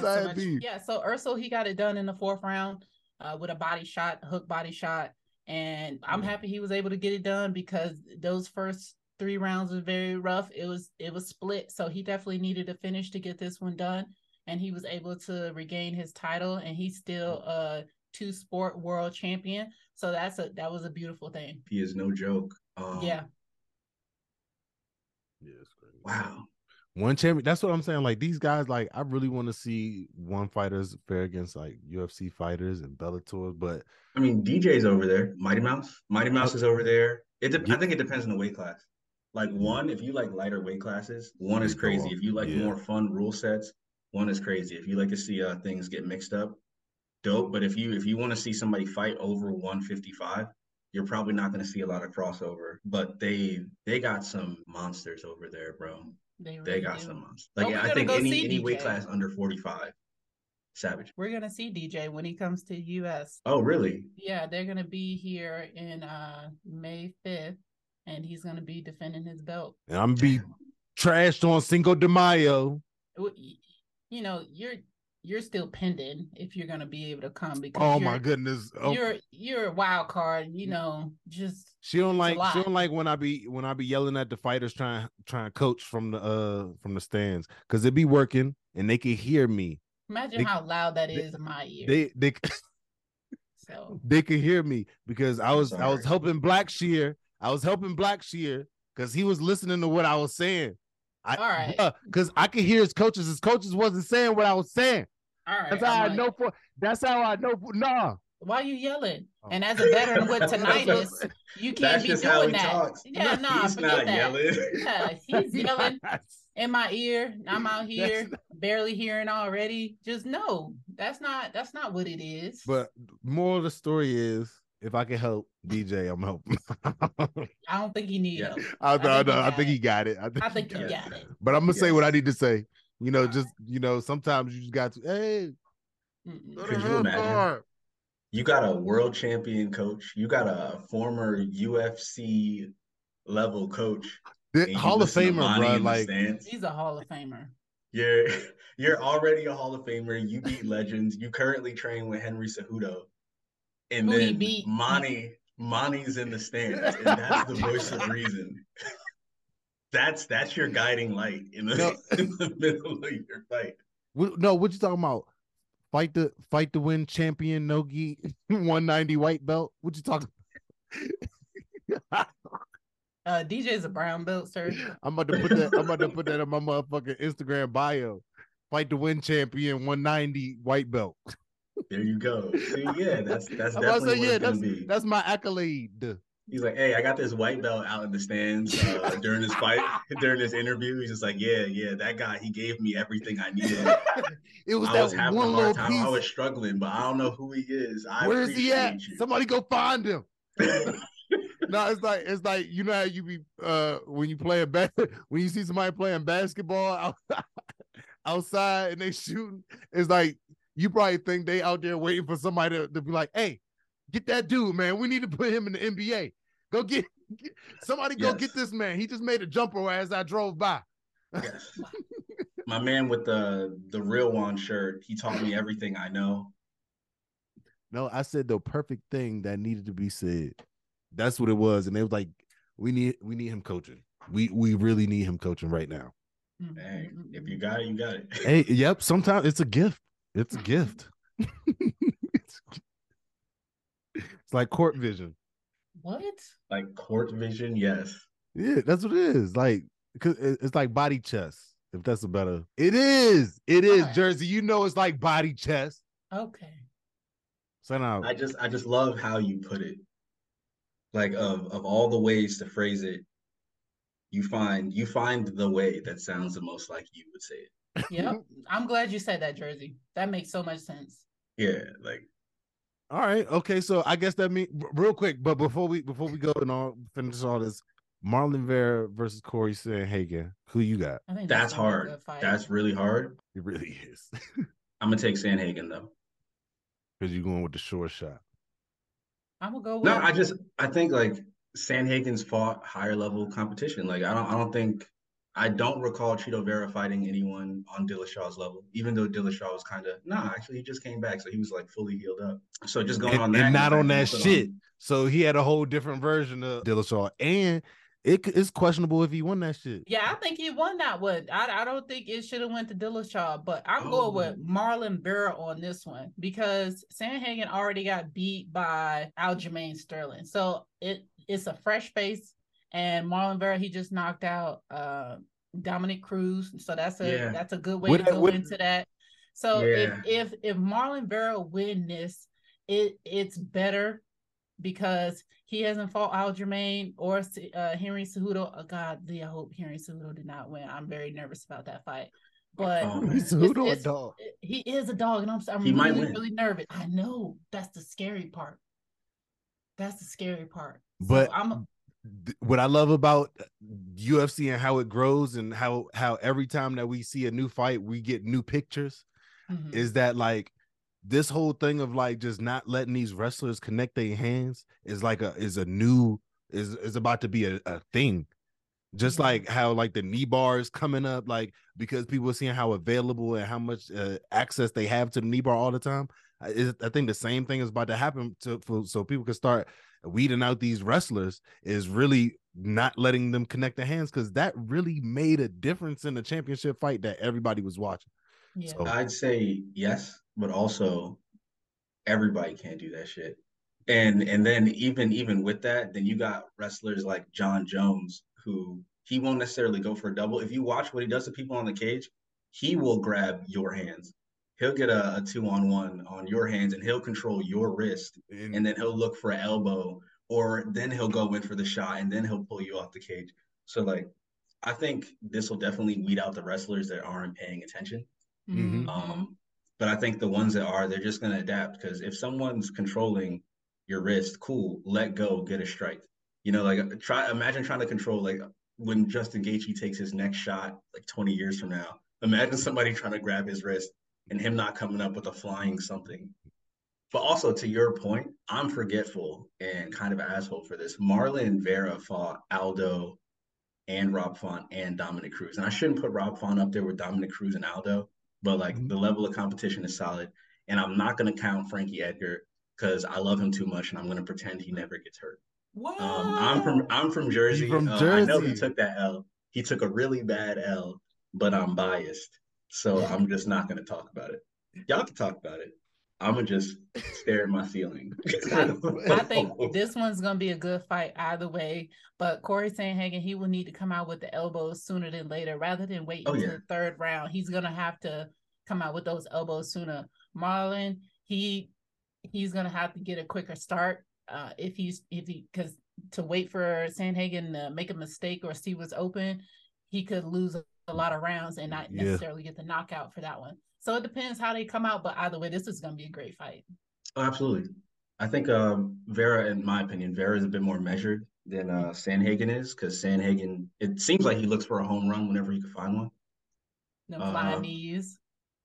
how so much- Yeah, so Eersel he got it done in the fourth round uh, with a body shot, hook body shot, and I'm happy he was able to get it done because those first three rounds was very rough. It was it was split, so he definitely needed a finish to get this one done, and he was able to regain his title, and he's still a two sport world champion. So that's a that was a beautiful thing. he is no joke. Um, Yeah, Yeah. Wow. One champion. That's what I'm saying. Like these guys, like I really want to see one fighters fair against like UFC fighters and Bellator, but I mean, DJ's over there. Mighty Mouse. Mighty Mouse is over there. It de- Yeah. I think it depends on the weight class. Like one, if you like lighter weight classes, one is crazy. If you like Yeah. more fun rule sets, one is crazy. If you like to see uh, things get mixed up, dope. But if you if you want to see somebody fight over 155, you're probably not going to see a lot of crossover. But they they got some monsters over there, bro. they really They got do. some monsters. Like we're I think go any see any weight class under 45, savage. We're gonna see DJ when he comes to US. Oh really? Yeah, they're gonna be here in uh May 5th, and he's gonna be defending his belt. and I'm be trashed on Cinco de Mayo. You know, you're you're still pending if you're gonna be able to come because Oh my goodness. Oh, you're you're a wild card. You know, just she don't like she don't like when I be when I be yelling at the fighters trying trying to coach from the uh from the stands because they be working and they can hear me. imagine They- how loud that they- is in my ear. They they so [LAUGHS] they could hear me because I was I was Sorry. helping Black Shear. I was helping Black Shear because he was listening to what I was saying. I, All right. because I could hear his coaches. His coaches wasn't saying what I was saying. all right, That's how I'm I like, know for. That's how I know. For, nah, why you yelling? Oh. And as a veteran with [LAUGHS] That's tinnitus, you can't That's be just doing how he that. talks. Yeah, [LAUGHS] nah, He's forget not that. yelling. Yeah, he's [LAUGHS] yelling in my ear. I'm out here That's- barely hearing already. Just no, that's not that's not what it is. But more of the story is, if I can help DJ, I'm helping. [LAUGHS] I don't think he needs Yeah. help. I, think I, he I got think it. he got it. I think, I think he you got it. got it. But I'm gonna say what I need to say. You know, just you know, sometimes you just got to. Hey, Could you imagine? car. You got a world champion coach. You got a former UFC level coach. The Hall of Famer, Monty bro. Like, stands. He's a Hall of Famer. You're [LAUGHS] you're already a Hall of Famer. You beat legends. You currently train with Henry Cejudo, and Who then beat. Monty Monty's in the stands, and that's the voice of reason. [LAUGHS] That's that's your guiding light in the, No. [LAUGHS] in the middle of your fight. no, what you talking about? Fight the fight to win champion Nogi [LAUGHS] 190 white belt. What you talking? About? Uh, DJ's a brown belt, sir. I'm about to put that. I'm about to put that in my motherfucking Instagram bio. Fight to win champion 190 white belt. There you go. See, [LAUGHS] yeah, that's that's I'm about to definitely say, yeah, that's be. that's my accolade. He's like, hey, I got this white belt out in the stands uh, during this fight, [LAUGHS] during this interview. He's just like, yeah, yeah, that guy, he gave me everything I needed. [LAUGHS] It was I that was having one a hard time. I was struggling, but I don't know who he is. I Where is he at? you. Somebody go find him. no, it's like it's like you know how you be uh when you play a ba- when you see somebody playing basketball outside and they shooting. It's like you probably think they out there waiting for somebody to, to be like, "Hey, get that dude, man. We need to put him in the NBA. Go get, get- [LAUGHS] somebody. Go Yes. get this man. He just made a jumper as I drove by." Yes. [LAUGHS] My man with the the real one shirt, he taught me everything I know. No, I said the perfect thing that needed to be said. That's what it was, and they was like, "We need we need him coaching. We we really need him coaching right now." Hey, if you got it, you got it. Hey, yep. Sometimes it's a gift. It's a gift. [LAUGHS] it's, it's like court vision. what? Like court vision, yes. Yeah, that's what it is. Like, cause it's like body chess. If that's a better, it is. It is Alright. Jersey. You know, it's like body chess. Okay. So now, I just I just love how you put it. Like of of all the ways to phrase it, you find you find the way that sounds the most like you would say it. Yep. [LAUGHS] I'm glad you said that, Jersey. That makes so much sense. Yeah, like All right. Okay. So I guess that means real quick, but before we before we go and all finish all this, Marlon Vera versus Corey Sandhagen. Who you got? I think that's gonna be a hard. That's really hard. It really is. [LAUGHS] I'm gonna take Sandhagen though. Because you're going with the short shot. I'm gonna go with No, I just I think like Sandhagen's fought higher level competition. Like I don't I don't think I don't recall Chito Vera fighting anyone on Dillashaw's level, even though Dillashaw was kind of nah. Actually, he just came back, so he was like fully healed up. So just going And, on that, and not on that shit. on- So he had a whole different version of Dillashaw, and it it's questionable if he won that shit. Yeah, I think he won that one. I, I don't think it should have went to Dillashaw, but I'm Oh. going with Marlon Vera on this one because Sandhagen already got beat by Aljamain Sterling, so it it's a fresh face. And Marlon Vera, he just knocked out uh, Dominick Cruz, so that's a Yeah. that's a good way What- to go what- into that. So Yeah. if if if Marlon Vera win this, it it's better because he hasn't fought Aljamain or uh, Henry Cejudo. Oh, God, I hope Henry Cejudo did not win. I'm very nervous about that fight. But Oh, He's it's- a it's- dog. he is a dog, and I'm I'm He really win. really nervous. I know that's the scary part. That's the scary part. So But I'm th- what I love about UFC and how it grows and how how every time that we see a new fight, we get new pictures. mhm. Is that like this whole thing of like just not letting these wrestlers connect their hands is like a is a new is is about to be a, a thing. Just Yeah. like how like the knee bar is coming up, like because people are seeing how available and how much uh, access they have to the knee bar all the time. I, is- I think the same thing is about to happen to for, so people can start weeding out these wrestlers is really not letting them connect their hands because that really made a difference in the championship fight that everybody was watching. yeah. So I'd say yes, but also everybody can't do that shit. And and then even even with that, then you got wrestlers like Jon Jones who he won't necessarily go for a double. If you watch what he does to people on the cage, he will grab your hands. He'll get a, a two on one on your hands and he'll control your wrist and, and then he'll look for an elbow or then he'll go in for the shot and then he'll pull you off the cage. So like I think this will definitely weed out the wrestlers that aren't paying attention. Mhm. Mhm. Um, but I think the ones that are, they're just going to adapt because if someone's controlling your wrist, cool, let go, get a strike. You know, like try imagine trying to control like when Justin Gaethje takes his next shot like 20 years from now. Imagine somebody trying to grab his wrist and him not coming up with a flying something. But also to your point, I'm forgetful and kind of an asshole for this. Marlon Vera fought Aldo and Rob Font and Dominick Cruz. And I shouldn't put Rob Font up there with Dominick Cruz and Aldo, but like Mhm. the level of competition is solid. And I'm not going to count Frankie Edgar because I love him too much and I'm going to pretend he never gets hurt. What? Um, I'm from I'm from Jersey. from Uh, I know he took that L. He took a really bad L, but I'm biased, so I'm just not going to talk about it. Y'all can talk about it. I'm gonna just stare at my ceiling. [LAUGHS] I think [LAUGHS] this one's gonna be a good fight either way. But Corey Sandhagen, he will need to come out with the elbows sooner than later, rather than wait Oh, until yeah. the third round. He's gonna have to come out with those elbows sooner. Marlon, he he's gonna have to get a quicker start. Uh, if he's if he because to wait for Sandhagen to make a mistake or see what's open, he could lose a, a lot of rounds and not Yeah. necessarily get the knockout for that one. So it depends how they come out. But either way, this is gonna be a great fight. Oh, absolutely. I think um, Vera, in my opinion, Vera is a bit more measured than uh, Sandhagen is because Sandhagen, it seems like he looks for a home run whenever he can find one. No flying Uh, knees.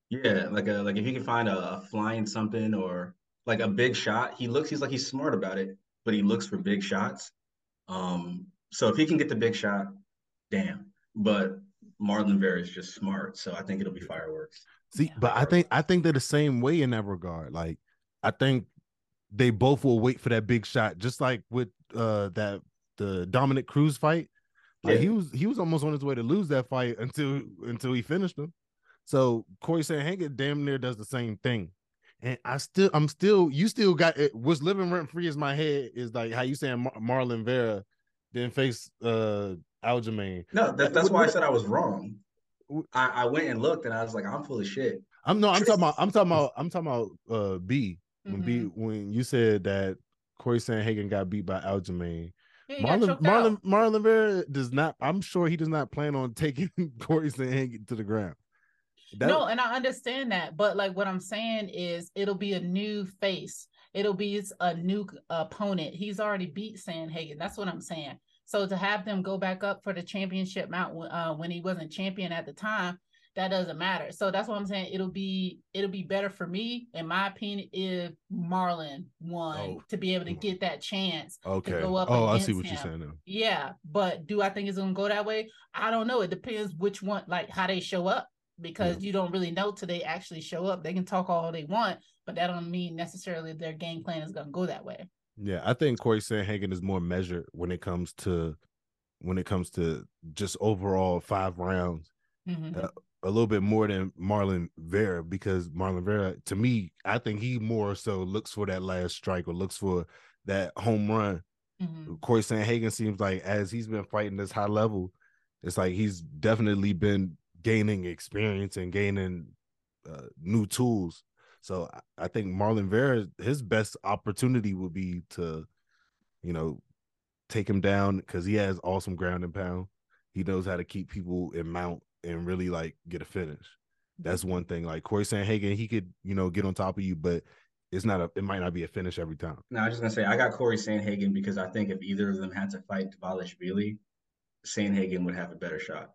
Yeah, like a like if he can find a, a flying something or like a big shot, he looks he's like he's smart about it, but he looks for big shots. Um, so if he can get the big shot, damn. But Marlon Vera is just smart, so I think it'll be fireworks. See, Yeah. but I think I think they're the same way in that regard. Like, I think they both will wait for that big shot, just like with uh that the Dominick Cruz fight. Like Yeah. he was he was almost on his way to lose that fight until until he finished him. So Corey Sandhagen damn near does the same thing. And I still I'm still you still got it what's living rent free is my head is like how you saying Mar- Marlon Vera didn't face uh Aljamain. No, that, that's why I said I was wrong. I went and looked and I was like, I'm full of shit. I'm no, I'm talking about I'm talking about I'm talking about uh B. When B Mhm. when you said that Corey Sandhagen got beat by Aljamain. Yeah, Marlon Marlon out. Marlon Vera does not I'm sure he does not plan on [LAUGHS] taking Corey Sandhagen to the ground. That- no, and I understand that, but like what I'm saying is, it'll be a new face. It'll be a new opponent. He's already beat Sandhagen. That's what I'm saying. So to have them go back up for the championship mount uh, when he wasn't champion at the time, that doesn't matter. So that's what I'm saying. It'll be it'll be better for me, in my opinion, if Marlon won Oh. to be able to get that chance. okay. go up Oh, I see what you're saying now. Yeah, but do I think it's gonna go that way? I don't know. It depends which one, like how they show up, because you don't really know till they actually show up. They can talk all they want, but that don't mean necessarily their game plan is gonna go that way. Yeah, I think Corey Sandhagen is more measured when it comes to when it comes to just overall five rounds. Mhm. Uh, a little bit more than Marlon Vera because Marlon Vera, to me, I think he more so looks for that last strike or looks for that home run. Mhm. Corey Sandhagen seems like as he's been fighting this high level, it's like he's definitely been gaining experience and gaining uh, new tools. So I- I think Marlon Vera, his best opportunity would be to, you know, take him down because he has awesome ground and pound. He knows how to keep people in mount and really like get a finish. That's one thing. Like Corey Sandhagen, he could, you know, get on top of you, but it's not a it might not be a finish every time. No, I was just gonna say I got Corey Sandhagen because I think if either of them had to fight Dvalishvili, Sandhagen would have a better shot.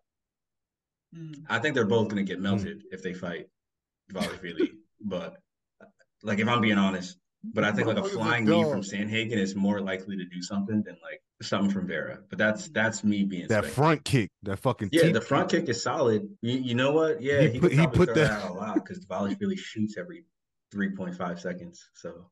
Mhm. I think they're both gonna get melted if they fight Dvalishvili. But like if I'm being honest, but I think like a flying knee from Sandhagen is more likely to do something than like something from Vera. But that's that's me being That spec- front kick, that fucking Yeah, the front kick is solid. You, you know what? Yeah, He he, put- he put that- that out a lot because Dvalishvili shoots every 3.5 seconds. So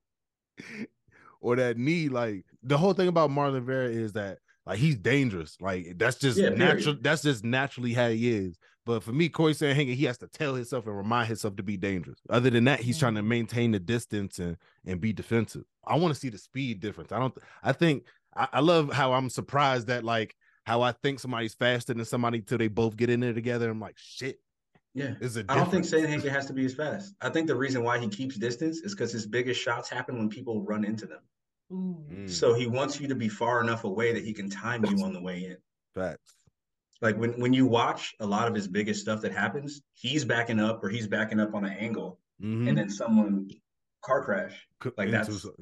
[LAUGHS] or that knee. Like the whole thing about Marlon Vera is that like he's dangerous. Like that's just Yeah, natural. That's just naturally how he is. But for me, Corey Sandhagen, he has to tell himself and remind himself to be dangerous. Other than that, he's trying to Mhm. maintain the distance and and be defensive. I want to see the speed difference. I don't. I think I, I love how I'm surprised that like how I think somebody's faster than somebody till they both get in there together. I'm like, shit, yeah. is a I don't think difference. Sandhagen has to be as fast. I think the reason why he keeps distance is because his biggest shots happen when people run into them. Mm, So he wants you to be far enough away that he can time you on the way in. facts. Like when when you watch a lot of his biggest stuff that happens, he's backing up or he's backing up on an angle, Mhm. and then someone car crash. Like into that's- so-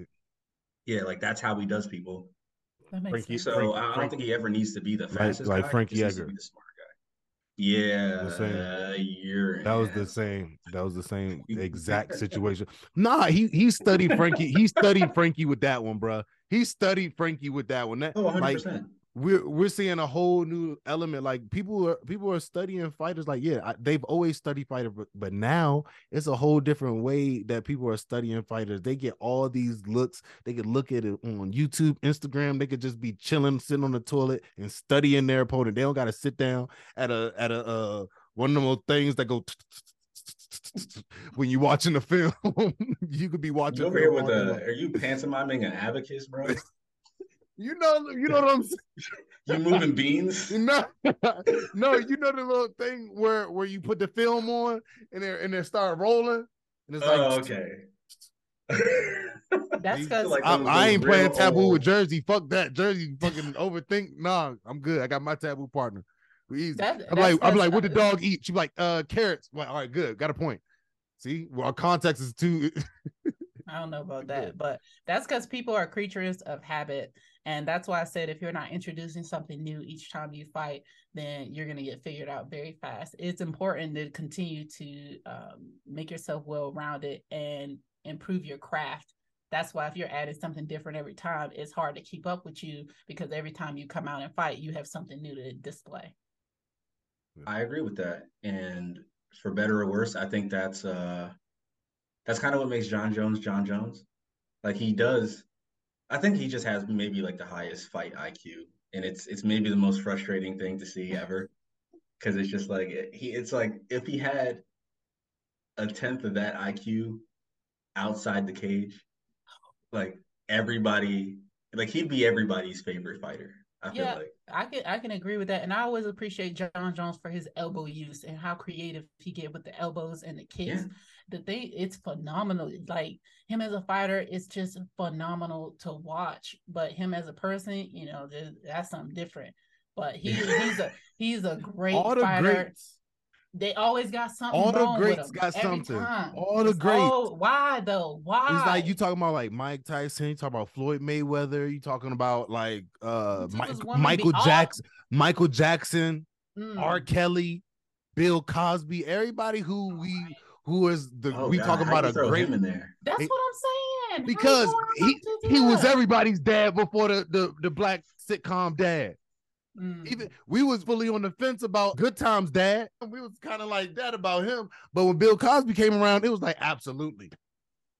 Yeah, like that's how he does people. That makes Frankie- sense. So Frank- I don't Frank- think he ever needs to be the fastest like guy. Frankie just needs to Edgar. the smart guy. Yeah, The same. you're That was the same. That was the same [LAUGHS] exact [LAUGHS] situation. Nah, he he studied Frankie. He studied Frankie with that one, bruh. He studied Frankie with that one. That Oh, 100 like percent. We're we're seeing a whole new element. Like people are people are studying fighters. Like yeah, I, they've always studied fighters, but, but now it's a whole different way that people are studying fighters. They get all these looks. They could look at it on YouTube, Instagram. They could just be chilling, sitting on the toilet and studying their opponent. They don't got to sit down at a at a uh one of those things that go when you're watching the [LAUGHS] film. you could be watching You over here with a? Are you pantomiming an abacus, bro? [LAUGHS] You know, you know what I'm saying. You moving beans? [LAUGHS] No, no, you know the little thing where where you put the film on and they and they start rolling, and it's like, Oh, okay. [LAUGHS] That's because like I, I ain't playing taboo old- with Jersey. Fuck that, Jersey. Fucking overthink. Nah, I'm good. I got my taboo partner. We easy. that, I'm like, I'm 'cause, like, what the dog eat? She be like, uh, carrots. I'm like, all right, good. Got a point. See, well, our context is too. [LAUGHS] I don't know about that, but that's because people are creatures of habit. And that's why I said if you're not introducing something new each time you fight, then you're going to get figured out very fast. It's important to continue to um, make yourself well rounded and improve your craft. That's why if you're adding something different every time, it's hard to keep up with you because every time you come out and fight, you have something new to display. I agree with that. And for better or worse, I think that's uh that's kind of what makes Jon Jones Jon Jones. Like he does I think he just has maybe like the highest fight IQ. And it's it's maybe the most frustrating thing to see ever. Cause it's just like eh, he it's like if he had a tenth of that IQ outside the cage, like everybody like he'd be everybody's favorite fighter. I Yeah. like. I can I can agree with that, and I always appreciate Jon Jones for his elbow use and how creative he get with the elbows and the kicks. Yeah. The thing, it's phenomenal. Like him as a fighter, it's just phenomenal to watch. But him as a person, you know, that's something different. But he he's a he's a [LAUGHS] great All fighter. greats. They always got something. All the wrong greats them got something. time. All the It's greats. all- why though? Why? It's like you talking about like Mike Tyson, you talking about Floyd Mayweather, you talking about like uh Mike, this woman be Michael off. Jackson, Michael Jackson, Mm. R. Kelly, Bill Cosby, everybody who we who is the Oh, we God, talking how about you a great him in there. That's It- what I'm saying. Because he he was everybody's dad before the the, the black sitcom dad. Mm. Even we was fully on the fence about Good Times Dad. We was kind of like that about him. But when Bill Cosby came around, it was like absolutely,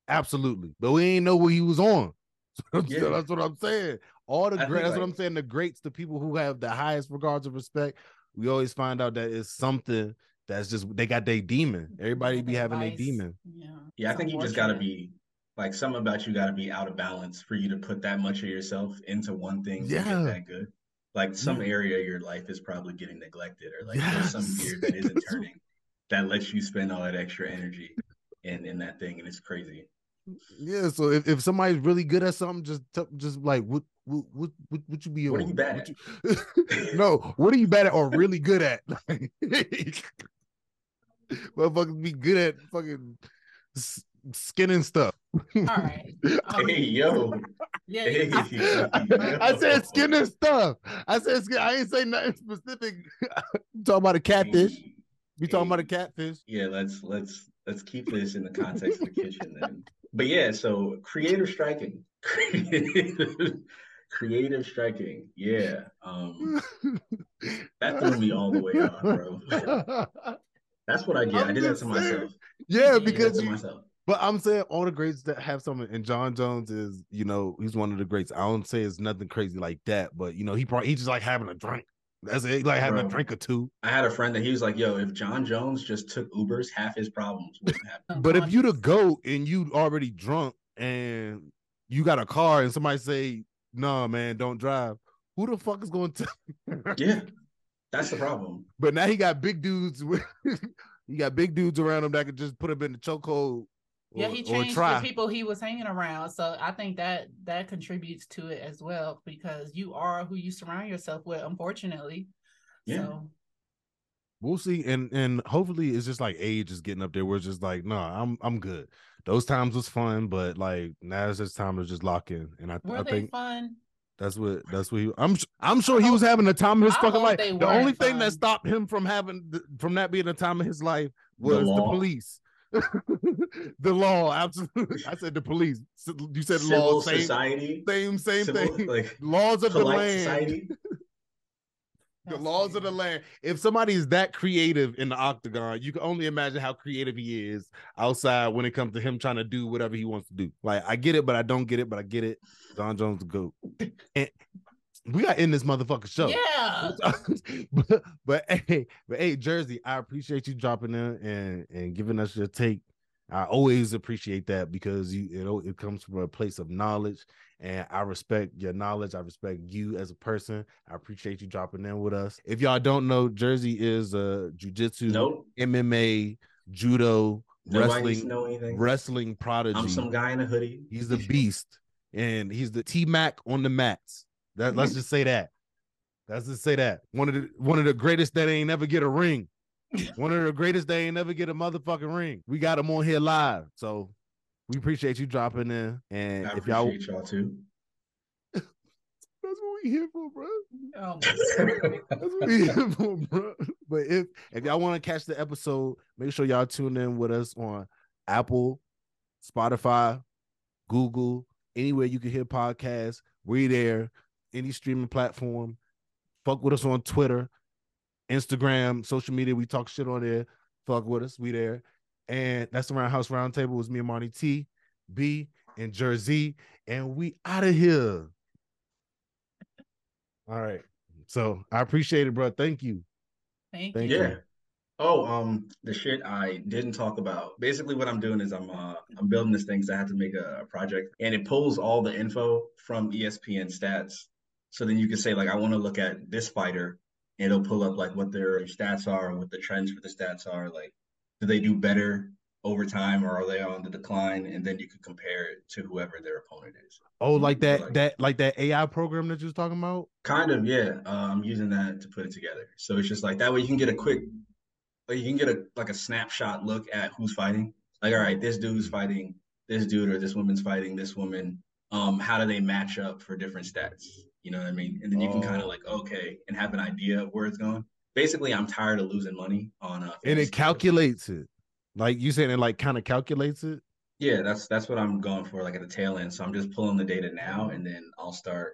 absolutely. But we ain't know what he was on. [LAUGHS] So Yeah. that's what I'm saying. All the I great. think, That's what I'm saying. The greats, the people who have the highest regards of respect. We always find out that it's something that's just they got their demon. Everybody be Their having their vice. demon. Yeah. Yeah, I think you just got to be like something about you got to be out of balance for you to put that much of yourself into one thing to Yeah. get that good. Like some Yeah. area of your life is probably getting neglected, or like there's some Yes. gear that isn't [LAUGHS] turning that lets you spend all that extra energy in in that thing, and it's crazy. Yeah. So if, if somebody's really good at something, just t- just like what what what what, what you be What are on? you bad you- [LAUGHS] no, what are you bad at or really [LAUGHS] good at? Motherfuckers be good at fucking s- skinning stuff. All right. Um, Hey yo, Yeah. Hey. I- I said skinning stuff. I said skin. I ain't say nothing specific. You [LAUGHS] talking about a catfish? We talking about a catfish? yeah let's let's let's keep this in the context of the kitchen then but yeah so creative striking [LAUGHS] creative striking yeah um that threw me all the way off bro [LAUGHS] that's what i get i I'm did that to saying. myself Yeah, Yeah. I did that because to you, myself But I'm saying all the greats that have something, and Jon Jones is, you know, he's one of the greats. I don't say it's nothing crazy like that, but you know, he probably he just like having a drink. That's it, like having a drink or two. i had a friend that he was like yo if jon jones just took ubers half his problems wouldn't happen [LAUGHS] But if you the unconscious. goat and you already drunk and you got a car and somebody say, "No, man, don't drive," who the fuck is going [LAUGHS] to? yeah that's the problem But now he got big dudes. With, [LAUGHS] he got big dudes around him that could just put him in the chokehold. Yeah, or- he or changed the people he was hanging around. So I think that that contributes to it as well because you are who you surround yourself with, unfortunately. Yeah. So We'll see, and and hopefully it's just like age is getting up there. Where it's just like, no, I'm I'm good. Those times was fun, but like now it's just time to just lock in. And I, were I think fun? that's what that's what he. I'm s- I'm sure he was having the time of his I fucking life. The only weren't thing that stopped him from having from that being the time of his life was the, law. police. [LAUGHS] the law, absolutely. I said the police. You said civil law, same, society same, same civil, thing. like Laws of the land. society [LAUGHS] the That's laws of the land. If somebody's that creative in the octagon, you can only imagine how creative he is outside when it comes to him trying to do whatever he wants to do. Like I get it, but I don't get it, but I get it. Don Jones the goat. And we got in this motherfucker show. Yeah. [LAUGHS] but, but hey, but hey, Jersey, I appreciate you dropping in and and giving us your take. I always appreciate that because you it, al- it comes from a place of knowledge, and I respect your knowledge. I respect you as a person. I appreciate you dropping in with us. If y'all don't know, Jersey is a jujitsu, nope MMA, judo, nobody wrestling, wrestling prodigy. i'm some guy in a hoodie He's the beast, and he's the T Mac on the mats. That let's just say that. Let's just say that one of the one of the greatest that ain't never get a ring. One of the greatest that ain't never get a motherfucking ring. We got them on here live, so we appreciate you dropping in. And i if y'all, appreciate y'all too that's what we here for, bro. Oh, [LAUGHS] That's what we here for, bro. But if if y'all want to catch the episode, make sure y'all tune in with us on Apple, Spotify, Google, anywhere you can hear podcasts. We there, any streaming platform. Fuck with us on Twitter, Instagram, social media. We talk shit on there. Fuck with us. We there. And that's the Roundhouse Roundtable. It was me and Monty T, B, and Jersey. And we out of here. All right. So I appreciate it, bro. Thank you. thank, Thank you. you. Yeah. Oh, um, the shit I didn't talk about. Basically, what I'm doing is I'm uh I'm building this thing. because I have to make a, a project, and it pulls all the info from ESPN stats. So then you can say like, I want to look at this fighter, and it'll pull up like what their stats are, what the trends for the stats are. Like, do they do better over time, or are they on the decline? And then you can compare it to whoever their opponent is. Oh, like that Like- that like that AI program that you was talking about? Kind of, yeah. Uh, I'm using that to put it together. So it's just like that way you can get a quick like you can get a like a snapshot look at who's fighting. Like, all right, this dude's fighting this dude or this woman's fighting this woman. Um, how do they match up for different stats? You know what I mean? And then you can kind Oh. of like okay and have an idea of where it's going. Basically, I'm tired of losing money on uh And it calculates it. Like you saying it like kind of calculates it. Yeah, that's that's what I'm going for, like at the tail end. So I'm just pulling the data now, and then I'll start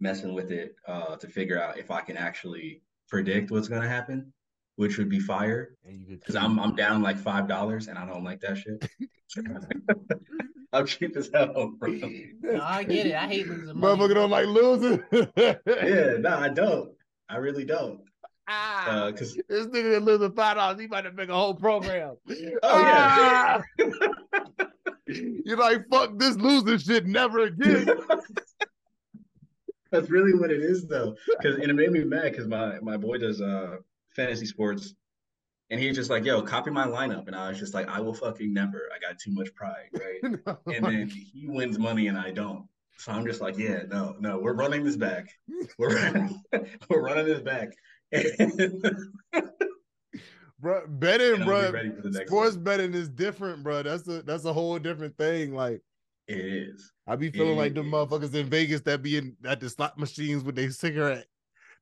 messing with it uh, to figure out if I can actually predict what's gonna happen, which would be fire. And you could Because I'm I'm down like five dollars, and I don't like that shit. [LAUGHS] [LAUGHS] [LAUGHS] I'm cheap as hell, bro. No, I get it. I hate losing money. Motherfucker don't like losing. Yeah, [LAUGHS] no, I don't. I really don't. Ah, Uh, cause this nigga that losing five dollars, he about to make a whole program. [LAUGHS] Oh, yeah. [LAUGHS] Ah! You're like, fuck this losing shit never again. That's really what it is, though. Because and it made me mad because my my boy does uh fantasy sports, and he's just like, "Yo, copy my lineup," and I was just like, "I will fucking never." I got too much pride, right? [LAUGHS] And then he wins money and I don't. So I'm just like, "Yeah, no, no, we're running this back. [LAUGHS] We're running, [LAUGHS] we're running this back." Bro, betting, bro. ready for the next Sports one. betting is different, bro. That's a that's a whole different thing. Like It is. I be feeling like the motherfuckers in Vegas that be in at the slot machines with their cigarette.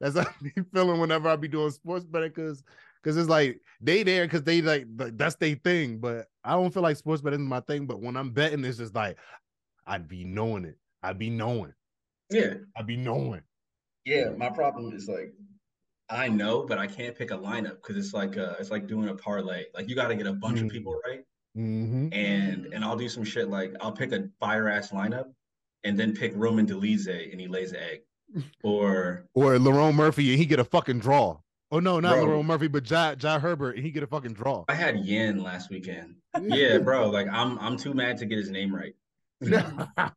That's how I be feeling whenever I be doing sports betting because because it's like they there because they like th- that's their thing. But I don't feel like sports betting is my thing. But when I'm betting, it's just like I'd be knowing it. I'd be knowing. Yeah, I'd be knowing. yeah. My problem is like, I know, but I can't pick a lineup because it's like uh, it's like doing a parlay. Like you got to get a bunch of Mm. people right. Mm-hmm. and and I'll do some shit like I'll pick a fire ass lineup and then pick Roman Dolidze and he lays an egg. [LAUGHS] Or Or Lerone Murphy and he get a fucking draw. Oh no, not Bro. Lerone Murphy, but Jai, Jai Herbert and he get a fucking draw. I had Yen last weekend. Yeah, bro. Like I'm I'm too mad to get his name right. [LAUGHS]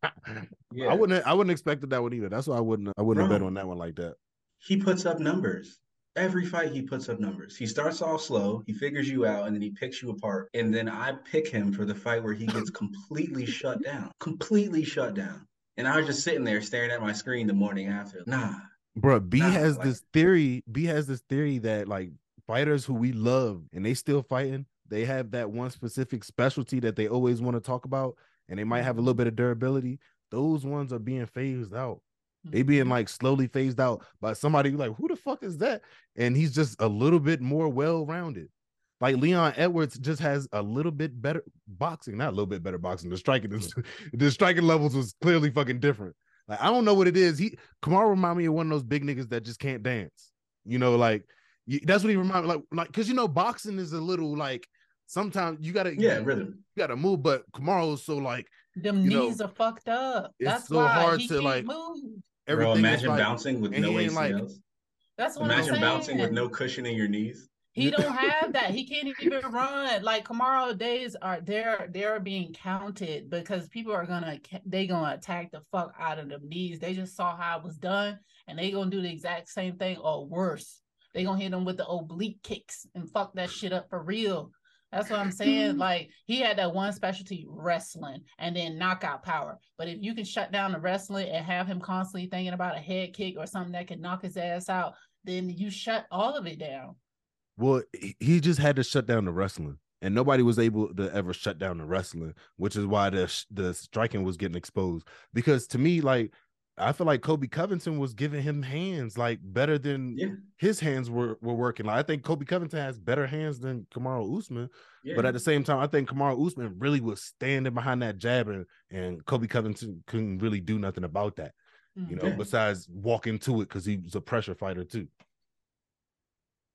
Yeah. I wouldn't I wouldn't expected that one either. That's why I wouldn't I wouldn't have bet on that one like that. He puts up numbers. Every fight he puts up numbers. He starts off slow, he figures you out, and then he picks you apart. And then I pick him for the fight where he gets [LAUGHS] completely shut down. Completely shut down. And I was just sitting there staring at my screen the morning after. Nah. Bro, B Nah, has like- this theory. B has this theory that like fighters who we love and they still fighting, they have that one specific specialty that they always want to talk about, and they might have a little bit of durability. Those ones are being phased out. They being mm-hmm. like slowly phased out by somebody like, who the fuck is that? And he's just a little bit more well-rounded. Like Leon Edwards just has a little bit better boxing, not a little bit better boxing. The striking is [LAUGHS] the striking levels was clearly fucking different. Like I don't know what it is. He Kamaru remind me of one of those big niggas that just can't dance. You know, like you, that's what he remind me like like because you know boxing is a little like sometimes you gotta Yeah, you, rhythm. You gotta move, but Kamaru is so like Them you know, knees are fucked up. it's That's so why hard he to, can't like, move. Bro, everything is imagine like, bouncing with no he ain't like- ACLs. That's what Imagine I'm bouncing with no cushion in your knees. He don't [LAUGHS] have that. He can't even run. Like Kamaru days are they're they're being counted because people are gonna they gonna attack the fuck out of them knees. They just saw how it was done and they gonna do the exact same thing or worse. They gonna hit them with the oblique kicks and fuck that shit up for real. That's what I'm saying. Mm-hmm. Like he had that one specialty wrestling and then knockout power. But if you can shut down the wrestling and have him constantly thinking about a head kick or something that can knock his ass out, then you shut all of it down. Well, he- he just had to shut down the wrestling, and nobody was able to ever shut down the wrestling, which is why the the striking was getting exposed. Because to me, like I feel like Colby Covington was giving him hands like better than Yeah. his hands were were working. Like I think Colby Covington has better hands than Kamaru Usman, Yeah. but at the same time, I think Kamaru Usman really was standing behind that jab, and, and Colby Covington couldn't really do nothing about that. You mm-hmm. know, Yeah. besides walking to it because he was a pressure fighter too.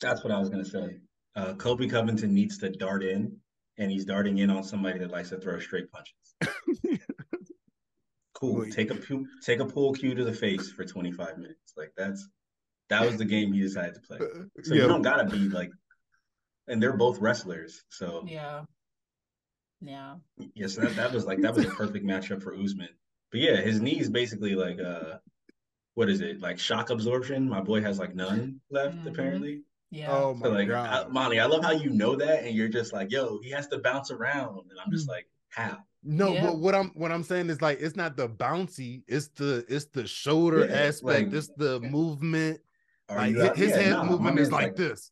That's what I was gonna say. Uh, Colby Covington needs to dart in, and he's darting in on somebody that likes to throw straight punches. [LAUGHS] Cool. Wait. Take a pu- take a pool cue to the face for 25 minutes. Like that's that was the game he decided to play. So Yeah. you don't gotta be like, and they're both wrestlers. So Yeah. Yeah. yes, that, that was like that was a perfect matchup for Usman. But yeah, his knees basically like uh, what is it like shock absorption? My boy has like none left Mhm. apparently. Yeah. Oh my So like, god, I, Monty, I love how you know that, and you're just like, yo, he has to bounce around, and I'm just Mm. like, how? No, Yeah. but what I'm what I'm saying is like it's not the bouncy, it's the it's the shoulder Yeah, aspect, like- it's the movement. Like you hi- out- his yeah, hand nah, movement is man's like, this.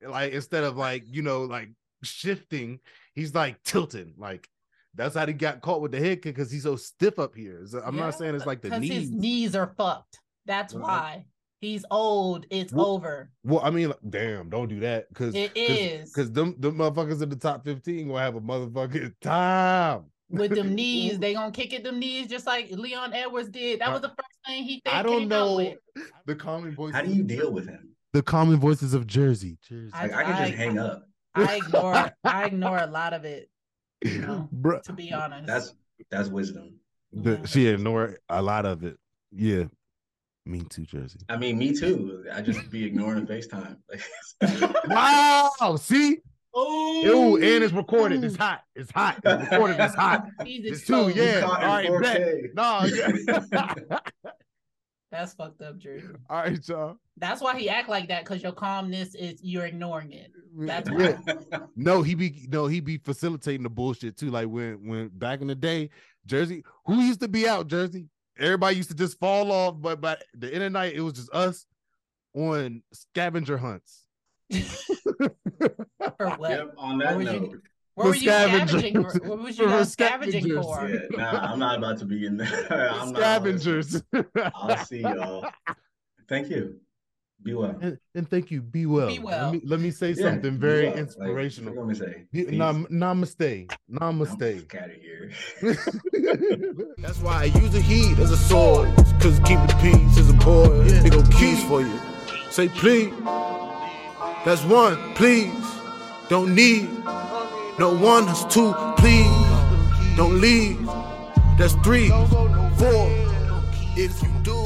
Like instead of like you know like shifting, he's like tilting. Like that's how he got caught with the head kick because he's so stiff up here. So I'm Yeah, not saying it's like the knees. his knees are fucked. That's why. He's old. It's Well, over. Well, I mean, like, damn, don't do that because It is. because them them motherfuckers in the top 15 will have a motherfucking [LAUGHS] time. With them [LAUGHS] knees, they gonna kick at them knees just like Leon Edwards did. That was the first thing he I don't out know with. the common voices. How do you deal with him? the common voices of Jersey? Jersey, I- Like I, can just I- hang up. I ignore I ignore a lot of it, you [LAUGHS] know, Bruh, to be honest. That's that's wisdom. the, Yeah. she ignored a lot of it. Yeah, me too, Jersey. I mean, me too. I just be ignoring FaceTime. [LAUGHS] Wow, see, oh, Ew, and it's recorded. It's hot. It's hot. It's recorded. It's hot. [LAUGHS] He's It's two, exposed. yeah. caught all in right, bet. No, yeah. [LAUGHS] That's fucked up, Drew. all right, y'all. That's why he act like that because your calmness is you're ignoring it. That's Yeah. No, he be no, he be facilitating the bullshit too. Like when when back in the day, Jersey, who used to be out, Jersey? Everybody used to just fall off, but by the end of the night, it was just us on scavenger hunts. [LAUGHS] For what? Yep, on that was you- note. What For were you scavenging? For? scavengers. What was you For scavenging scavengers. for? Yeah, nah, I'm not about to be in there. [LAUGHS] I'm not- Scavengers. I'll see y'all. Thank you. Be well. and, and thank you. Be well. Be well. Let me, let me say Yeah, something very well. Like, inspirational. what me say? Be- nam- namaste. I'm Namaste. out of here. [LAUGHS] That's why I use the heat as a sword. Cause keeping the peace is important. They got keys for you. Say please. That's one, please. Don't need. No one has two, please. Don't leave. That's three, four. If you do.